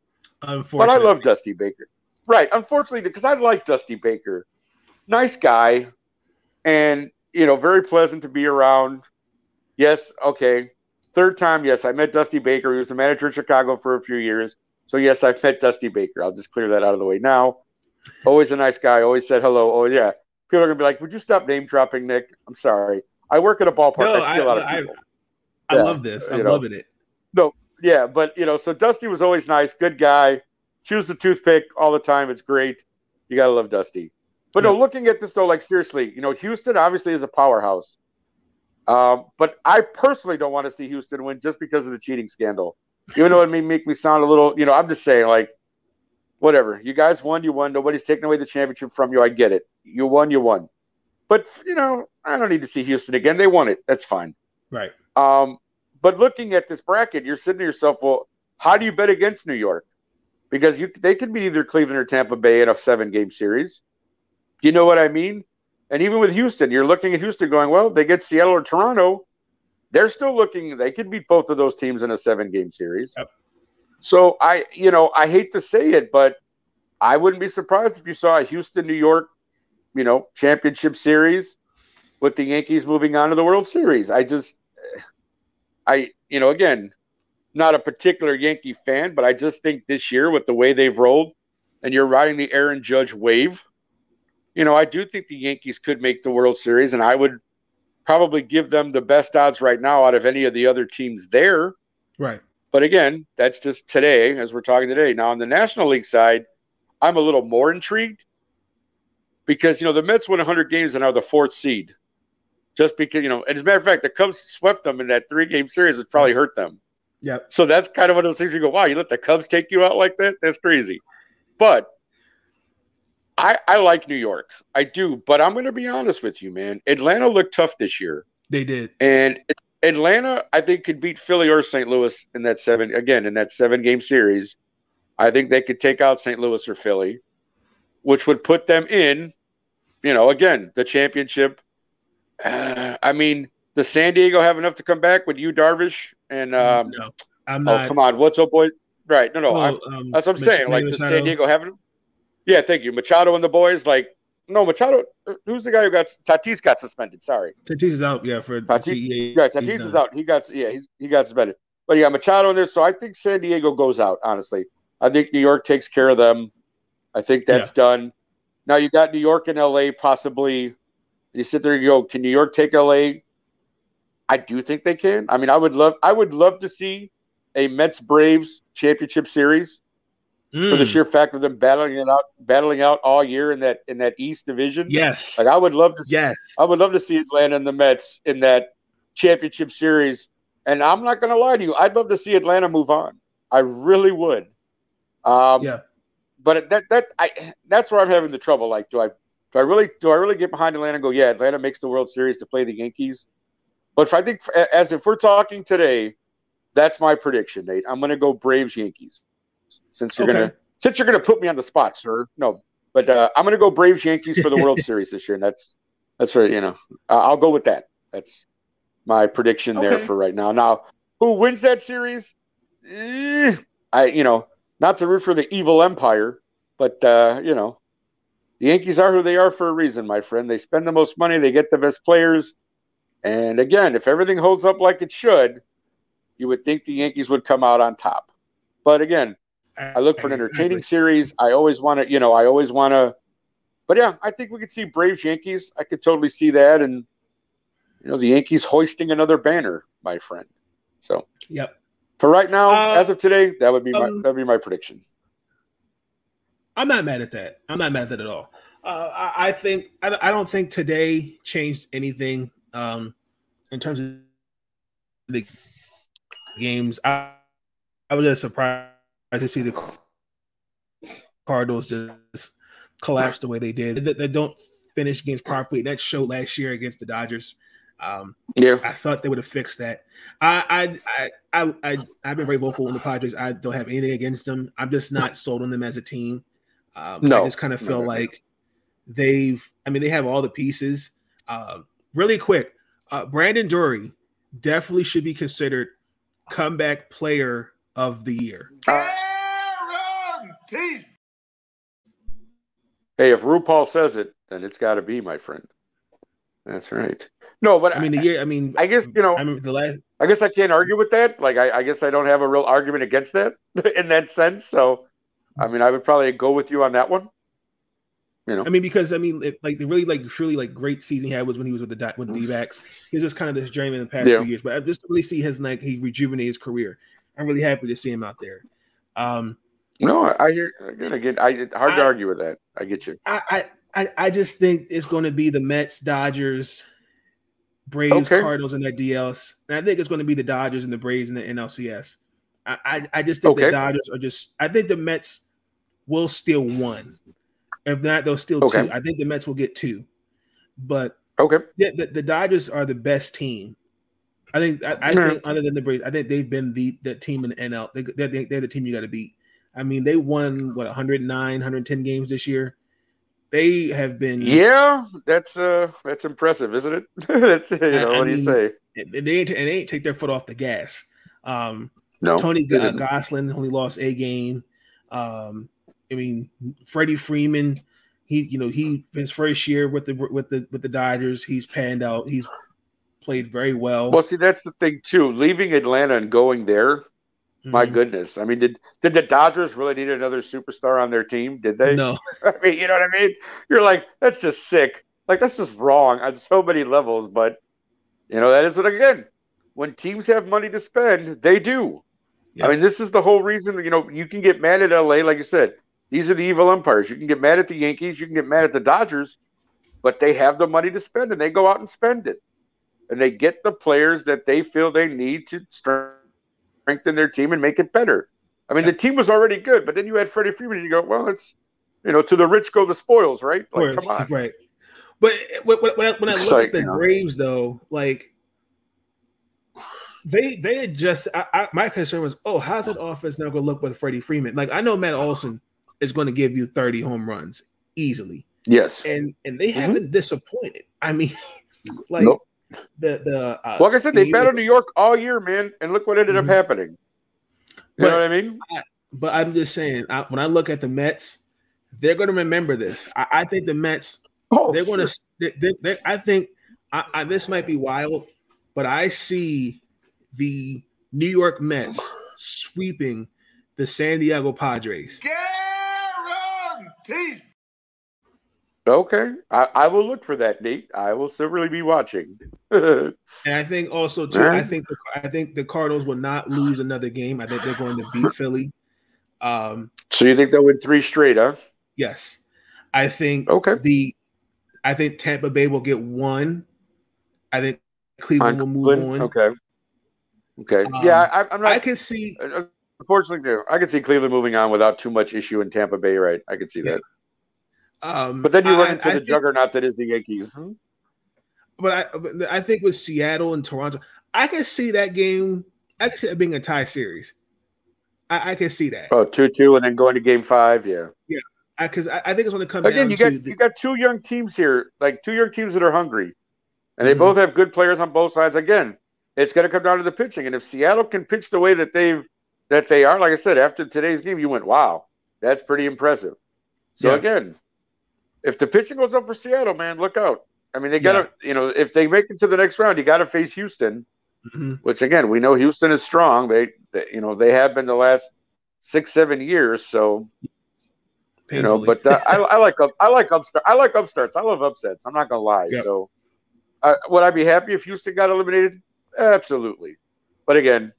Speaker 3: But I love Dusty Baker. Right. Unfortunately, because I like Dusty Baker. Nice guy. And, you know, very pleasant to be around. Yes. Okay. Third time, yes, I met Dusty Baker. He was the manager of Chicago for a few years. So, yes, I've met Dusty Baker. I'll just clear that out of the way now. Always a nice guy. Always said hello. Oh, yeah. People are going to be like, would you stop name dropping, Nick? I'm sorry. I work at a ballpark. No, I see a lot of people.
Speaker 2: I, I yeah, love this. I'm know. loving it.
Speaker 3: No, yeah, but you know, so Dusty was always nice, good guy. Chews the toothpick all the time. It's great. You gotta love Dusty. But yeah. no, looking at this though, like seriously, you know, Houston obviously is a powerhouse. Um, but I personally don't want to see Houston win just because of the cheating scandal. Even though it may make me sound a little, you know, I'm just saying, like, whatever. You guys won, you won. Nobody's taking away the championship from you. I get it. You won, you won. But you know, I don't need to see Houston again. They won it. That's fine.
Speaker 2: Right.
Speaker 3: Um, but looking at this bracket, you're sitting to yourself, well, how do you bet against New York? Because you they could be either Cleveland or Tampa Bay in a seven game series. You know what I mean? And even with Houston, you're looking at Houston going, well, they get Seattle or Toronto. They're still looking, they could beat both of those teams in a seven game series. Yep. So I, you know, I hate to say it, but I wouldn't be surprised if you saw a Houston, New York, you know, championship series with the Yankees moving on to the World Series. I just, I, you know, again, not a particular Yankee fan, but I just think this year with the way they've rolled and you're riding the Aaron Judge wave, you know, I do think the Yankees could make the World Series, and I would probably give them the best odds right now out of any of the other teams there.
Speaker 2: Right.
Speaker 3: But again, that's just today as we're talking today. Now on the National League side, I'm a little more intrigued because you know the Mets won 100 games and are the fourth seed just because you know. And as a matter of fact, the Cubs swept them in that three game series, which probably hurt them.
Speaker 2: Yeah.
Speaker 3: So that's kind of one of those things you go, wow, you let the Cubs take you out like that? That's crazy. But I I like New York, I do. But I'm going to be honest with you, man. Atlanta looked tough this year.
Speaker 2: They did,
Speaker 3: and Atlanta, I think, could beat Philly or St. Louis in that seven again in that seven game series. I think they could take out St. Louis or Philly, which would put them in, you know, again the championship uh, I mean, does San Diego have enough to come back with you, Darvish and? Um, no, I'm oh, not. Oh, come on, what's up, boy? Right, no, no, well, um, that's what I'm Mich- saying. Like, does San Diego have it? Yeah, thank you, Machado and the boys. Like, no, Machado. Who's the guy who got Tatis got suspended? Sorry,
Speaker 2: Tatis is out. Yeah, for
Speaker 3: Tatis. CEA, yeah, Tatis is out. He got yeah, he's, he got suspended. But yeah, Machado in there. So I think San Diego goes out. Honestly, I think New York takes care of them. I think that's yeah. done. Now you got New York and LA possibly you sit there and go, can New York take LA? I do think they can. I mean, I would love I would love to see a Mets Braves championship series mm. for the hmm. sheer fact of them battling it out battling out all year in that in that East division.
Speaker 2: Yes.
Speaker 3: Like I would love to
Speaker 2: yes.
Speaker 3: I would love to see Atlanta and the Mets in that championship series. And I'm not gonna lie to you, I'd love to see Atlanta move on. I really would. Um,
Speaker 2: yeah.
Speaker 3: But that that I that's where I'm having the trouble. Like, do I do I really do I really get behind Atlanta and go, yeah, Atlanta makes the World Series to play the Yankees? But if I think as if we're talking today, that's my prediction, Nate. I'm going to go Braves Yankees. Since you're okay. gonna since you're gonna put me on the spot, sir. No, but uh, I'm going to go Braves Yankees for the World Series this year, and that's that's right. You know, uh, I'll go with that. That's my prediction okay. there for right now. Now, who wins that series? Eh, I you know not to root for the evil empire, but uh, you know the Yankees are who they are for a reason, my friend. They spend the most money, they get the best players. And again, if everything holds up like it should, you would think the Yankees would come out on top. But again, I look for an entertaining series. I always want to, you know, I always want to. But yeah, I think we could see Braves Yankees. I could totally see that, and you know, the Yankees hoisting another banner, my friend. So,
Speaker 2: yep.
Speaker 3: For right now, uh, as of today, that would be my um, that would be my prediction.
Speaker 2: I'm not mad at that. I'm not mad at that at all. Uh, I, I, think I, I, don't think today changed anything um, in terms of the games. I, I was just surprised to see the Cardinals just collapse the way they did. They, they don't finish games properly. That showed last year against the Dodgers. Um,
Speaker 3: yeah,
Speaker 2: I thought they would have fixed that. I, I, I, I, I've been very vocal on the Padres. I don't have anything against them. I'm just not sold on them as a team. Um, no, I just kind of feel no, like they've. I mean, they have all the pieces. Uh, really quick, uh, Brandon Drury definitely should be considered comeback player of the year.
Speaker 3: Hey, if RuPaul says it, then it's got to be my friend. That's right. No, but
Speaker 2: I mean the year. I mean,
Speaker 3: I guess you know.
Speaker 2: I remember the last.
Speaker 3: I guess I can't argue with that. Like, I, I guess I don't have a real argument against that in that sense. So, I mean, I would probably go with you on that one. You know,
Speaker 2: I mean, because I mean, it, like the really like truly like great season he had was when he was with the with the D-backs. He was just kind of this journeyman in the past yeah. few years, but I just really see his like he rejuvenated his career. I'm really happy to see him out there. Um,
Speaker 3: no, I hear again. Again, I hard I, to argue with that. I get you.
Speaker 2: I, I I just think it's going to be the Mets, Dodgers, Braves, okay. Cardinals, and the DLs. And I think it's going to be the Dodgers and the Braves and the NLCS. I I, I just think okay. the Dodgers are just. I think the Mets will steal one. If not, they'll steal okay. two. I think the Mets will get two. But
Speaker 3: okay,
Speaker 2: yeah, the, the Dodgers are the best team. I think I, I think other than the Braves, I think they've been the the team in the NL. They, they're, they're the team you got to beat. I mean, they won what 109, 110 games this year. They have been
Speaker 3: Yeah, that's uh that's impressive, isn't it? that's you know, I, what do you say?
Speaker 2: They ain't, and they ain't take their foot off the gas. Um
Speaker 3: no,
Speaker 2: Tony G- Gonsolin only lost a game. Um, I mean, Freddie Freeman, he you know he his first year with the with the with the Dodgers, he's panned out. He's played very well.
Speaker 3: Well, see, that's the thing too. Leaving Atlanta and going there, my mm-hmm. goodness. I mean, did did the Dodgers really need another superstar on their team? Did they?
Speaker 2: No.
Speaker 3: I mean, you know what I mean? You're like, that's just sick. Like that's just wrong on so many levels. But you know, that is what again, when teams have money to spend, they do. I mean, this is the whole reason, you know, you can get mad at LA, like you said. These are the evil empires. You can get mad at the Yankees, you can get mad at the Dodgers, but they have the money to spend and they go out and spend it. And they get the players that they feel they need to strengthen strengthen their team and make it better. I mean, the team was already good, but then you had Freddie Freeman, and you go, well, it's you know, to the rich go the spoils, right? Like, come on,
Speaker 2: right? But when, when I, when I look like, at the Braves, though, like they they had just I, I, my concern was, oh, how's that offense now going to look with Freddie Freeman? Like I know Matt Olson is going to give you thirty home runs easily.
Speaker 3: Yes,
Speaker 2: and and they mm-hmm. haven't disappointed. I mean, like nope the the uh,
Speaker 3: like I said, they battled New York all year, man, and look what ended mm-hmm. up happening. You but, know what I mean?
Speaker 2: I, but I'm just saying, I, when I look at the Mets, they're going to remember this. I, I, think the Mets, oh, they're going to. They, they, I think I, this might be wild, but I see the New York Mets sweeping the San Diego Padres.
Speaker 3: Guaranteed. Okay, I, I, will look for that, Nate. I will certainly be watching.
Speaker 2: and I think also too, I think the, I think the Cardinals will not lose another game. I think they're going to beat Philly. Um,
Speaker 3: so you think they'll win three straight, huh?
Speaker 2: Yes, I think.
Speaker 3: Okay.
Speaker 2: The I think Tampa Bay will get one. I think Cleveland will move on.
Speaker 3: Okay. Okay. Um, yeah, I, am not.
Speaker 2: I can see.
Speaker 3: Unfortunately, I can see Cleveland moving on without too much issue in Tampa Bay. Right, I can see yeah. that.
Speaker 2: Um,
Speaker 3: but then you run I, into I the think, juggernaut that is the Yankees. Hmm?
Speaker 2: But I, I think with Seattle and Toronto, I can see that game. I can see it being a tie series. I, I can see that.
Speaker 3: Oh, two two, and then going to Game Five. Yeah.
Speaker 2: Yeah, because I, I, think it's going to come
Speaker 3: again. You got the, you got two young teams here, like two young teams that are hungry, and they mm-hmm. both have good players on both sides. Again, it's going to come down to the pitching, and if Seattle can pitch the way that they've that they are, like I said, after today's game, you went, "Wow, that's pretty impressive." So yeah. again, if the pitching goes up for Seattle, man, look out. I mean, they got to, yeah. you know, if they make it to the next round, you got to face Houston, mm-hmm. which again, we know Houston is strong. They, they, you know, they have been the last six, seven years. So, Painfully. you know, but uh, I, I like, I like upstart, I like upstarts. I love upsets. I'm not gonna lie. Yep. So, uh, would I be happy if Houston got eliminated? Absolutely. But again,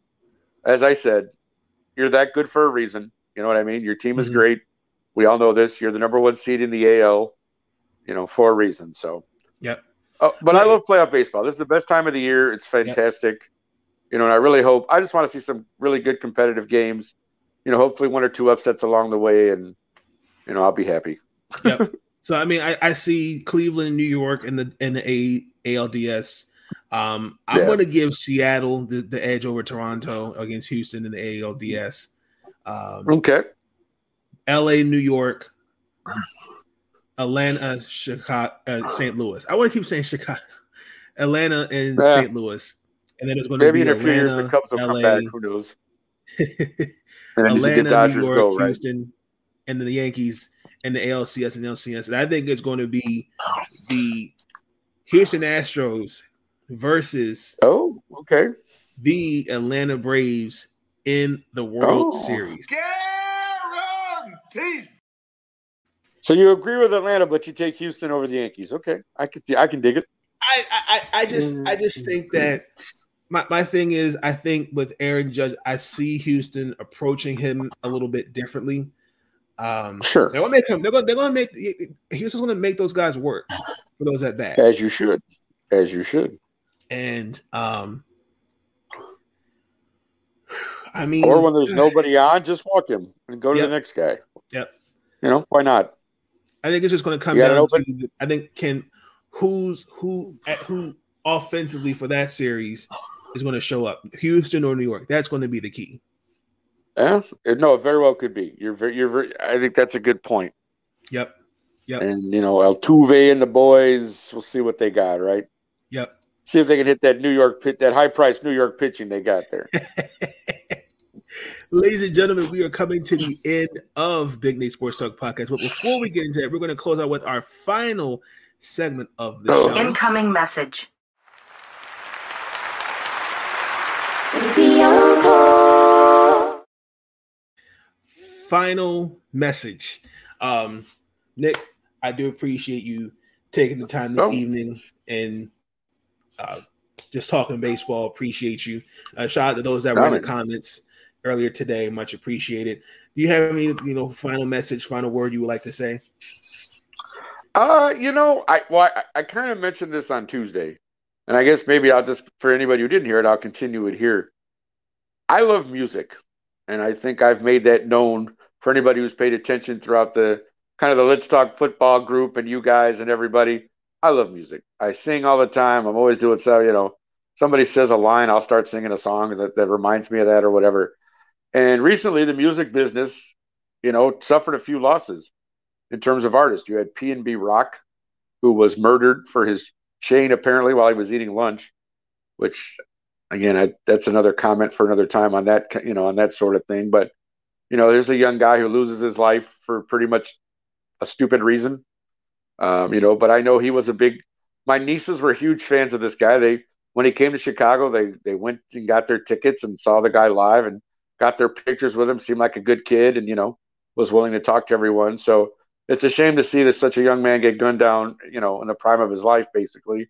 Speaker 3: as I said, you're that good for a reason. You know what I mean? Your team is mm-hmm. great. We all know this. You're the number one seed in the AL, you know, for a reason. So,
Speaker 2: yep.
Speaker 3: Oh, but I love playoff baseball. This is the best time of the year. It's fantastic. Yep. You know, and I really hope. I just want to see some really good competitive games. You know, hopefully one or two upsets along the way, and you know, I'll be happy.
Speaker 2: yep. So I mean, I, I see Cleveland and New York in the in the A, ALDS. Um, I'm yeah. going to give Seattle the, the edge over Toronto against Houston in the ALDS.
Speaker 3: Um, okay.
Speaker 2: L.A., New York, Atlanta, Chicago, uh, St. Louis. I want to keep saying Chicago, Atlanta, and yeah. St. Louis, and then it's going to be in a few Atlanta, years the Cubs will LA, come back.
Speaker 3: Who knows?
Speaker 2: Atlanta, New York, go, right? Houston, and then the Yankees and the ALCS and LCS. And I think it's going to be the Houston Astros versus
Speaker 3: oh, okay,
Speaker 2: the Atlanta Braves in the World oh. Series.
Speaker 3: Guaranteed. So you agree with Atlanta, but you take Houston over the Yankees. Okay, I can I can dig it.
Speaker 2: I I, I just I just think that my, my thing is I think with Aaron Judge, I see Houston approaching him a little bit differently. Um,
Speaker 3: sure,
Speaker 2: they're gonna make him. They're gonna they're gonna make Houston's gonna make those guys work for those at bats.
Speaker 3: As you should, as you should.
Speaker 2: And um, I mean,
Speaker 3: or when there's nobody on, just walk him and go to yep. the next guy.
Speaker 2: Yep.
Speaker 3: You know why not?
Speaker 2: I think it's just going to come down to. I think can who's who at who offensively for that series is going to show up, Houston or New York. That's going to be the key.
Speaker 3: Yeah, no, it very well could be. You're very, you're very. I think that's a good point.
Speaker 2: Yep. Yep.
Speaker 3: And you know, Altuve and the boys, we'll see what they got, right?
Speaker 2: Yep.
Speaker 3: See if they can hit that New York pit, that high price New York pitching they got there.
Speaker 2: Ladies and gentlemen, we are coming to the end of Big Nate Sports Talk podcast. But before we get into that, we're going to close out with our final segment of the oh. show.
Speaker 5: Incoming message.
Speaker 2: Final message. Um, Nick, I do appreciate you taking the time this oh. evening and uh, just talking baseball. Appreciate you. Uh, shout out to those that were in the comments earlier today. Much appreciated. Do you have any, you know, final message, final word you would like to say?
Speaker 3: Uh, you know, I well, I, I kind of mentioned this on Tuesday, and I guess maybe I'll just for anybody who didn't hear it, I'll continue it here. I love music, and I think I've made that known for anybody who's paid attention throughout the kind of the Let's Talk Football group and you guys and everybody. I love music. I sing all the time. I'm always doing so. You know, somebody says a line, I'll start singing a song that, that reminds me of that or whatever. And recently, the music business, you know, suffered a few losses in terms of artists. You had PNB Rock, who was murdered for his chain apparently while he was eating lunch, which, again, I, that's another comment for another time on that, you know, on that sort of thing. But you know, there's a young guy who loses his life for pretty much a stupid reason. Um, you know, but I know he was a big. My nieces were huge fans of this guy. They when he came to Chicago, they they went and got their tickets and saw the guy live and got their pictures with him. Seemed like a good kid, and you know was willing to talk to everyone. So it's a shame to see this such a young man get gunned down. You know, in the prime of his life, basically.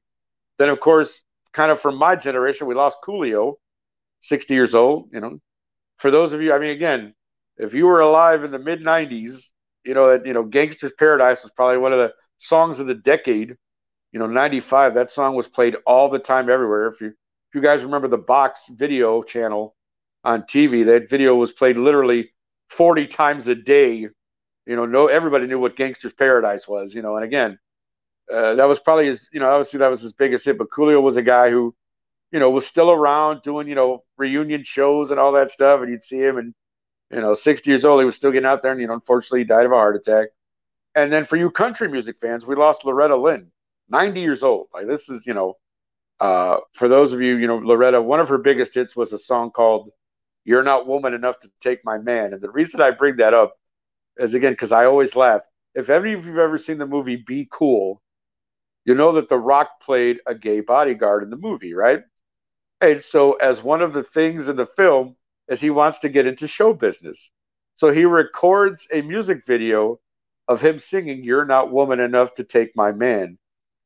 Speaker 3: Then of course, kind of from my generation, we lost Coolio, sixty years old. You know, for those of you, I mean, again, if you were alive in the mid '90s, you know that you know "Gangsta's Paradise" was probably one of the songs of the decade. You know, '95 that song was played all the time everywhere. If you if you guys remember the Box Video channel on TV, that video was played literally 40 times a day. You know, no everybody knew what Gangsta's Paradise" was. You know, and again, uh, that was probably his. You know, obviously that was his biggest hit. But Coolio was a guy who, you know, was still around doing you know reunion shows and all that stuff, and you'd see him and you know, 60 years old, he was still getting out there, and you know, unfortunately, he died of a heart attack. And then for you country music fans, we lost Loretta Lynn, 90 years old. Like this is, you know, uh, for those of you, you know, Loretta, one of her biggest hits was a song called "You're Not Woman Enough to Take My Man." And the reason I bring that up is again because I always laugh. If any of you've ever seen the movie Be Cool, you know that The Rock played a gay bodyguard in the movie, right? And so, as one of the things in the film, as he wants to get into show business. So he records a music video of him singing You're Not Woman Enough to Take My Man.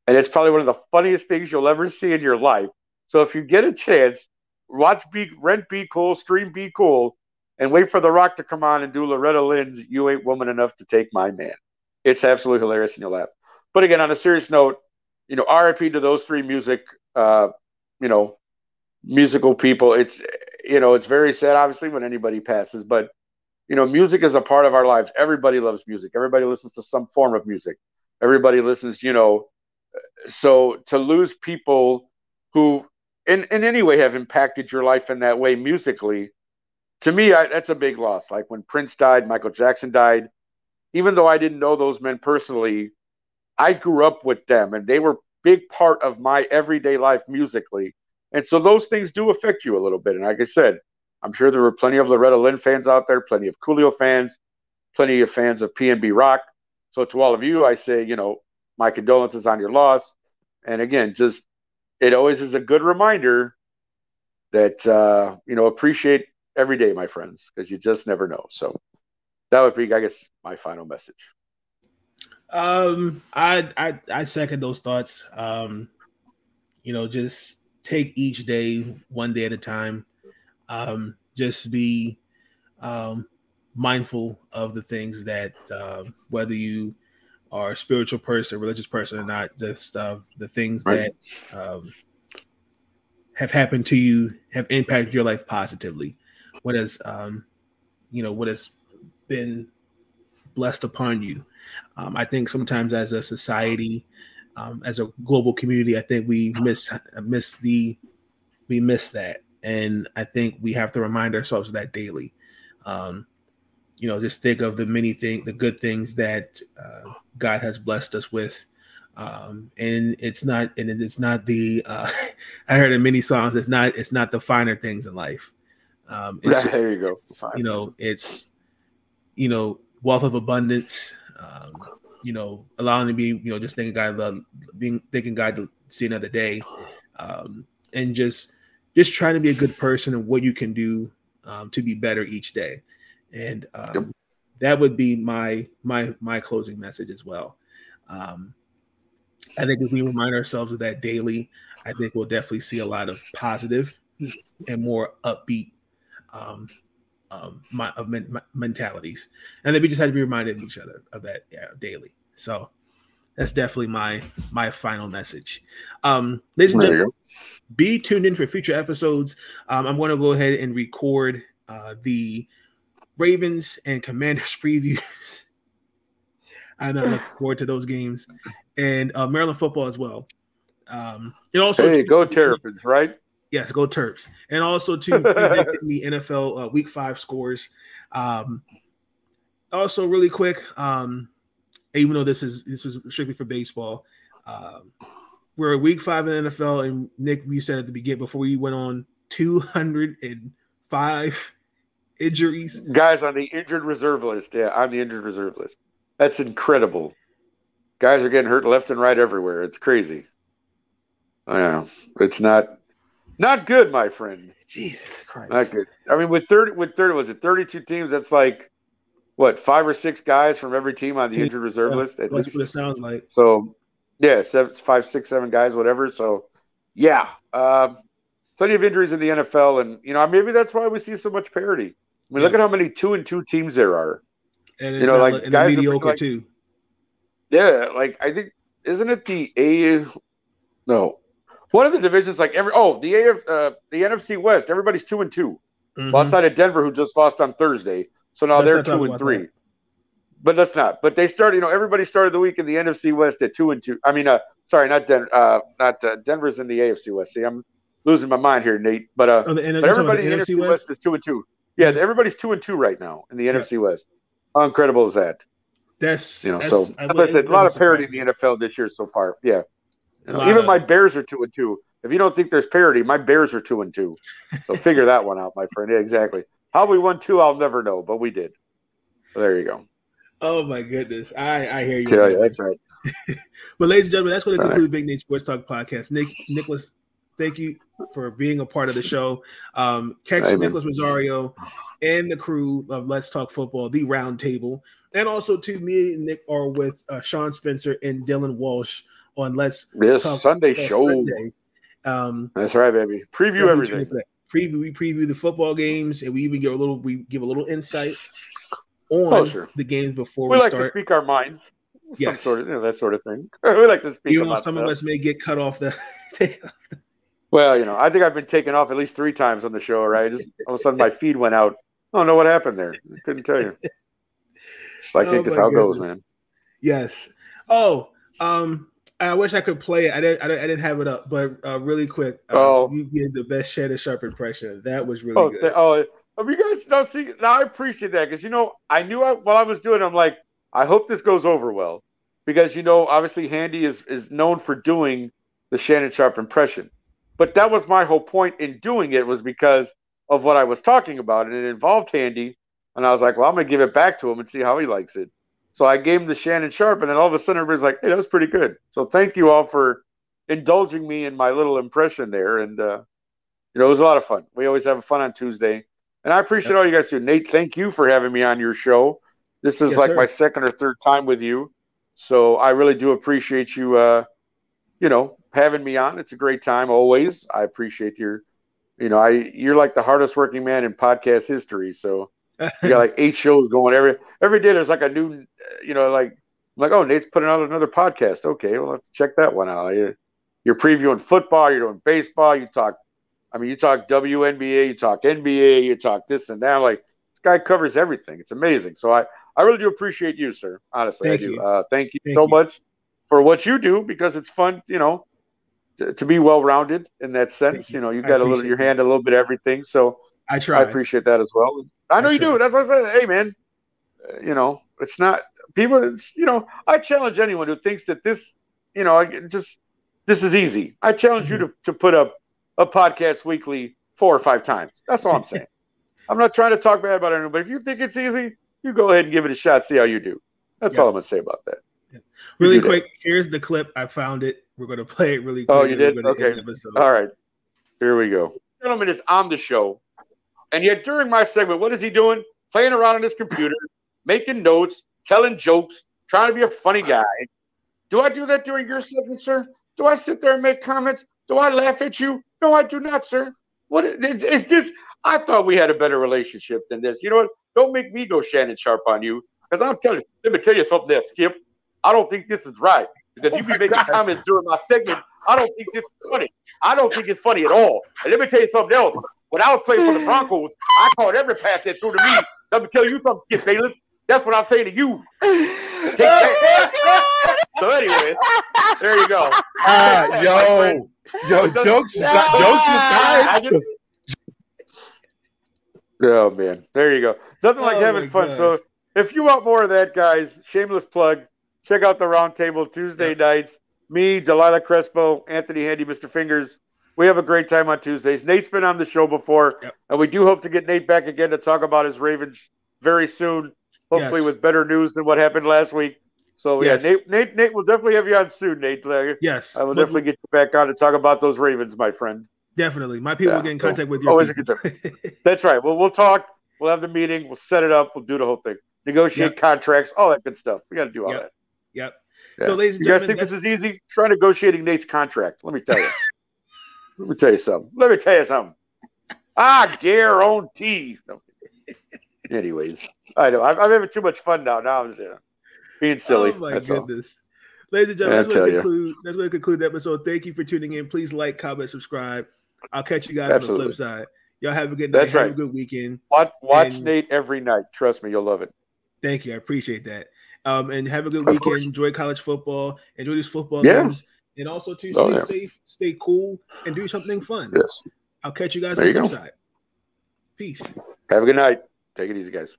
Speaker 3: And it's probably one of the funniest things you'll ever see in your life. So if you get a chance, watch Be Rent Be Cool, stream Be Cool, and wait for The Rock to come on and do Loretta Lynn's "You Ain't Woman Enough to Take My Man." It's absolutely hilarious, in your lap. But again, on a serious note, you know, RIP to those three music, uh, you know, musical people. It's you know, it's very sad, obviously, when anybody passes, but you know, music is a part of our lives. Everybody loves music. Everybody listens to some form of music. Everybody listens, you know. So to lose people who, in in any way, have impacted your life in that way musically, to me, I, that's a big loss. Like when Prince died, Michael Jackson died. Even though I didn't know those men personally, I grew up with them, and they were big part of my everyday life musically. And so those things do affect you a little bit. And like I said, I'm sure there were plenty of Loretta Lynn fans out there, plenty of Coolio fans, plenty of fans of PNB Rock. So to all of you, I say, you know, my condolences on your loss. And again, just it always is a good reminder that uh, you know appreciate every day, my friends, because you just never know. So that would be, I guess, my final message.
Speaker 2: Um, I I I second those thoughts. Um, you know, just take each day one day at a time. Um, just be um, mindful of the things that uh, whether you are a spiritual person, religious person, or not, just uh, the things right. that um, have happened to you have impacted your life positively. What has um, you know what has been blessed upon you. Um, I think sometimes as a society, um, as a global community, I think we miss miss the we miss that, and I think we have to remind ourselves of that daily. Um, you know, just think of the many things, the good things that uh, God has blessed us with. Um, and it's not, and it's not the. Uh, I heard in many songs, it's not, it's not the finer things in life.
Speaker 3: Um, there just, you go.
Speaker 2: You know, it's, you know, wealth of abundance. Um, you know, allowing to be, you know, just thinking God, love, being thinking God to see another day, um, and just just trying to be a good person and what you can do um, to be better each day, and um, yep. that would be my my my closing message as well. Um, I think if we remind ourselves of that daily, I think we'll definitely see a lot of positive and more upbeat um, um, my, of men, my mentalities, and then we just had to be reminded of each other of that yeah, daily. So that's definitely my my final message. Um, ladies and gentlemen, be tuned in for future episodes. Um, I'm going to go ahead and record uh, the Ravens and Commanders previews. I'm looking forward to those games and uh, Maryland football as well. Um, and also,
Speaker 3: hey, go Terrapins, right?
Speaker 2: Yes, go Terps. And also to the NFL uh, Week Five scores. Um, also, really quick, um, even though this is this was strictly for baseball, um, we're at Week Five in the NFL, and Nick, you said at the beginning before we went on, two hundred and five injuries.
Speaker 3: Guys on the injured reserve list. Yeah, on the injured reserve list. That's incredible. Guys are getting hurt left and right everywhere. It's crazy. I know. It's not not good, my friend.
Speaker 2: Jesus Christ.
Speaker 3: Not good. I mean, with thirty, with thirty, was it thirty-two teams? That's like what five or six guys from every team on the injured reserve yeah, list.
Speaker 2: At that's least. what it sounds like.
Speaker 3: So, yeah, seven, five, six, seven guys, whatever. So, yeah, uh, plenty of injuries in the NFL, and you know maybe that's why we see so much parity. I mean, yeah. look at how many two and two teams there are.
Speaker 2: And you know, like guys mediocre like, too.
Speaker 3: Yeah, like I think isn't it the A? No, one of the divisions, like every oh the AF, uh, the NFC West, everybody's two and 2 mm-hmm. well, outside of Denver, who just lost on Thursday, so now let's they're two and three. That. But that's not. But they started. You know, everybody started the week in the NFC West at two and two. I mean, uh, sorry, not Denver. Uh, not uh, Denver's in the AFC West. See, I'm losing my mind here, Nate. But uh, oh, the, but everybody in the NFC West? West? is two and two. Yeah, everybody's two and two right now in the yeah. NFC West. How incredible is that?
Speaker 2: That's
Speaker 3: you know.
Speaker 2: That's,
Speaker 3: so I, I said, a lot of parity in the NFL this year so far. Yeah. You know, even my Bears are two and two. If you don't think there's parity, my Bears are two and two. So figure that one out, my friend. Yeah, exactly. How we won two, I'll never know, but we did. So there you go.
Speaker 2: Oh my goodness, I I hear you.
Speaker 3: Yeah, yeah that's right.
Speaker 2: but ladies and gentlemen, that's going to conclude right. Big Nate Sports Talk podcast. Nick Nicholas, thank you for being a part of the show. Um, catch Amen. Nicholas Rosario and the crew of Let's Talk Football, the Roundtable, and also to me and Nick are with uh, Sean Spencer and Dylan Walsh on Let's
Speaker 3: yes Talk Sunday show. Sunday.
Speaker 2: Um,
Speaker 3: That's right, baby. Preview everything.
Speaker 2: preview we preview the football games, and we even give a little we give a little insight on
Speaker 3: Oh, sure.
Speaker 2: the games before
Speaker 3: We
Speaker 2: we,
Speaker 3: like to
Speaker 2: start.
Speaker 3: speak our minds. Some
Speaker 2: Yes.
Speaker 3: sort of you know, that sort of thing. we like to speak
Speaker 2: Even though some
Speaker 3: stuff.
Speaker 2: of us may get cut off the.
Speaker 3: Well, you know, I think I've been taken off at least three times on the show, right? Just all of a sudden my feed went out. I don't know what happened there. I couldn't tell you. So I
Speaker 2: Oh,
Speaker 3: think that's how it goes, man.
Speaker 2: yes. Oh, um, I wish I could play it. I didn't. I didn't, I didn't have it up, but uh, really quick. Uh,
Speaker 3: Oh.
Speaker 2: you did the best Shannon Sharpe impression. That was really
Speaker 3: Oh,
Speaker 2: good.
Speaker 3: th- oh, have you guys don't see now? I appreciate that because you know I knew I, while I was doing, it, I'm like, I hope this goes over well because you know obviously Handy is is known for doing the Shannon Sharpe impression, but that was my whole point in doing it was because of what I was talking about and it involved Handy, and I was like, well, I'm gonna give it back to him and see how he likes it. So I gave him the Shannon Sharpe, and then all of a sudden everybody's like, hey, that was pretty good. So thank you all for indulging me in my little impression there, and uh, you know it was a lot of fun. We always have fun on Tuesday. And I appreciate all you guys do. Nate, thank you for having me on your show. This is
Speaker 2: Yes,
Speaker 3: like
Speaker 2: sir.
Speaker 3: my second or third time with you. So I really do appreciate you uh, you know, having me on. It's a great time always. I appreciate your you know, I you're like the hardest working man in podcast history. So you got like eight shows going every every day there's like a new you know, like I'm like, oh, Nate's putting out another podcast. Okay, we'll have to check that one out. You're, you're previewing football, you're doing baseball, you talk I mean, you talk WNBA, you talk NBA, you talk this and that. Like this guy covers everything. It's amazing. So I, I really do appreciate you, sir. Honestly,
Speaker 2: Thank
Speaker 3: I do.
Speaker 2: you.
Speaker 3: Uh, thank you
Speaker 2: Thank
Speaker 3: so
Speaker 2: you.
Speaker 3: much for what you do because it's fun, you know, to, to be well rounded in that sense. You.
Speaker 2: you.
Speaker 3: know, you got a little your
Speaker 2: that.
Speaker 3: hand, a little bit of everything. So
Speaker 2: I
Speaker 3: try.
Speaker 2: I
Speaker 3: appreciate that as well. I know
Speaker 2: I
Speaker 3: you do. That's what I said. Hey, man, uh, you know, it's not people. It's, you know, I challenge anyone who thinks that this, you know, just this is easy. I challenge you to to put up a podcast weekly four or five times. That's all I'm saying. I'm not trying to talk bad about anyone, but if you think it's easy, you go ahead and give it a shot. See how you do. That's
Speaker 2: Yeah.
Speaker 3: all I'm gonna say about that.
Speaker 2: Really
Speaker 3: do that.
Speaker 2: quick. Here's the clip. I found it. We're gonna play it really oh, quick.
Speaker 3: Oh, you did? Okay. All right, here we go. Gentleman is on the show, and yet during my segment, what is he doing? Playing around on his computer, making notes, telling jokes, trying to be a funny guy. Do I do that during your segment, sir? Do I sit there and make comments? Do I laugh at you? No, I do not, sir. What is, is this? I thought we had a better relationship than this. You know what? Don't make me go Shannon Sharpe on you, because I'm telling you. Let me tell you something, there, Skip. I don't think this is right because you be making comments during my segment. I don't think this is funny. I don't think it's funny at all. And let me tell you something else. When I was playing for the Broncos, I caught every pass that threw to me. Let me tell you something, Skip Bayless. That's what I'm saying to you. That. so anyway, there you go. My
Speaker 5: yo, yo, jokes aside, jokes aside.
Speaker 3: Just- Oh man, there you go. Nothing like
Speaker 2: Oh,
Speaker 3: having fun. So if you want more of that, guys, shameless plug. Check out the round table Tuesday nights. Me, Delilah Crespo, Anthony Handy, Mr. Fingers. We have a great time on Tuesdays. Nate's been on the show before,
Speaker 2: Yep.
Speaker 3: and we do hope to get Nate back again to talk about his Ravens very soon. Hopefully,
Speaker 2: Yes.
Speaker 3: with better news than what happened last week. So yeah,
Speaker 2: Yes.
Speaker 3: Nate, Nate, Nate will definitely have you on soon, Nate.
Speaker 2: Yes,
Speaker 3: I will definitely get you back on to talk about those Ravens, my friend.
Speaker 2: definitely. My people
Speaker 3: Yeah,
Speaker 2: will get in
Speaker 3: so
Speaker 2: contact with you.
Speaker 3: always a good time. That's right. Well, we'll talk. We'll have the meeting. We'll set it up. We'll do the whole thing. Negotiate
Speaker 2: Yep.
Speaker 3: contracts, all that good stuff. We got to do all
Speaker 2: Yep.
Speaker 3: that.
Speaker 2: Yep.
Speaker 3: Yeah.
Speaker 2: So, ladies and
Speaker 3: you guys
Speaker 2: gentlemen,
Speaker 3: think this is easy? Try negotiating Nate's contract. Let me tell you. Let me tell you something. Let me tell you something. Ah, guarantee. No. Anyways, I know. I'm, I'm having too much fun now. Now I'm just uh, being silly.
Speaker 2: Oh my
Speaker 3: That's all.
Speaker 2: goodness. Ladies and gentlemen, that's
Speaker 3: I
Speaker 2: going to conclude. That's going to conclude the episode. Thank you for tuning in. Please like, comment, subscribe. I'll catch you guys on the flip side. Y'all have a good night.
Speaker 3: That's
Speaker 2: have
Speaker 3: right.
Speaker 2: a good weekend.
Speaker 3: Watch, watch
Speaker 2: And-
Speaker 3: Nate every night. Trust me, you'll love it.
Speaker 2: Thank you. I appreciate that. Um, and have a good weekend. Enjoy college football. Enjoy these football
Speaker 3: Yeah.
Speaker 2: games. And also to stay
Speaker 3: Oh, yeah.
Speaker 2: safe, stay cool, and do something fun.
Speaker 3: Yes.
Speaker 2: I'll catch you guys
Speaker 3: There
Speaker 2: on the
Speaker 3: you
Speaker 2: flip side. Peace.
Speaker 3: Have a good night. Take it easy, guys.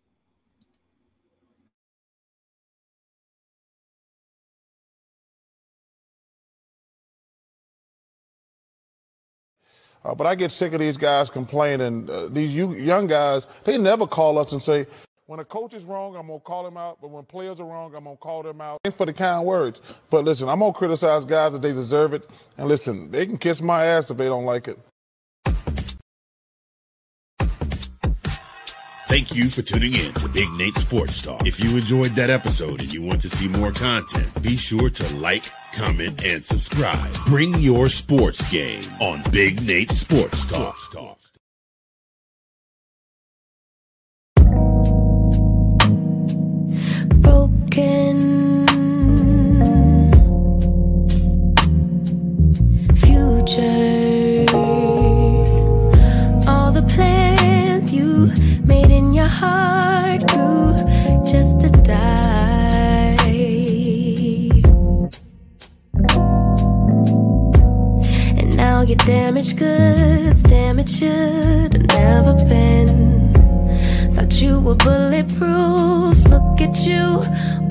Speaker 1: Uh, but I get sick of these guys complaining. Uh, these you, young guys, they never call us and say, when a coach is wrong, I'm to call him out. But when players are wrong, I'm to call them out. Thanks for the kind words. But listen, I'm to criticize guys that they deserve it. And listen, they can kiss my ass if they don't like it.
Speaker 6: Thank you for tuning in to Big Nate Sports Talk. If you enjoyed that episode and you want to see more content, be sure to like, comment, and subscribe. Bring your sports game on Big Nate Sports Talk.
Speaker 7: Broken. Future. All the plans you made in your heart grew just to die. And now your damaged goods, damage should have never been. Thought you were bulletproof. Look at you.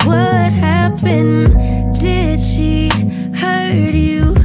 Speaker 7: What happened? Did she hurt you?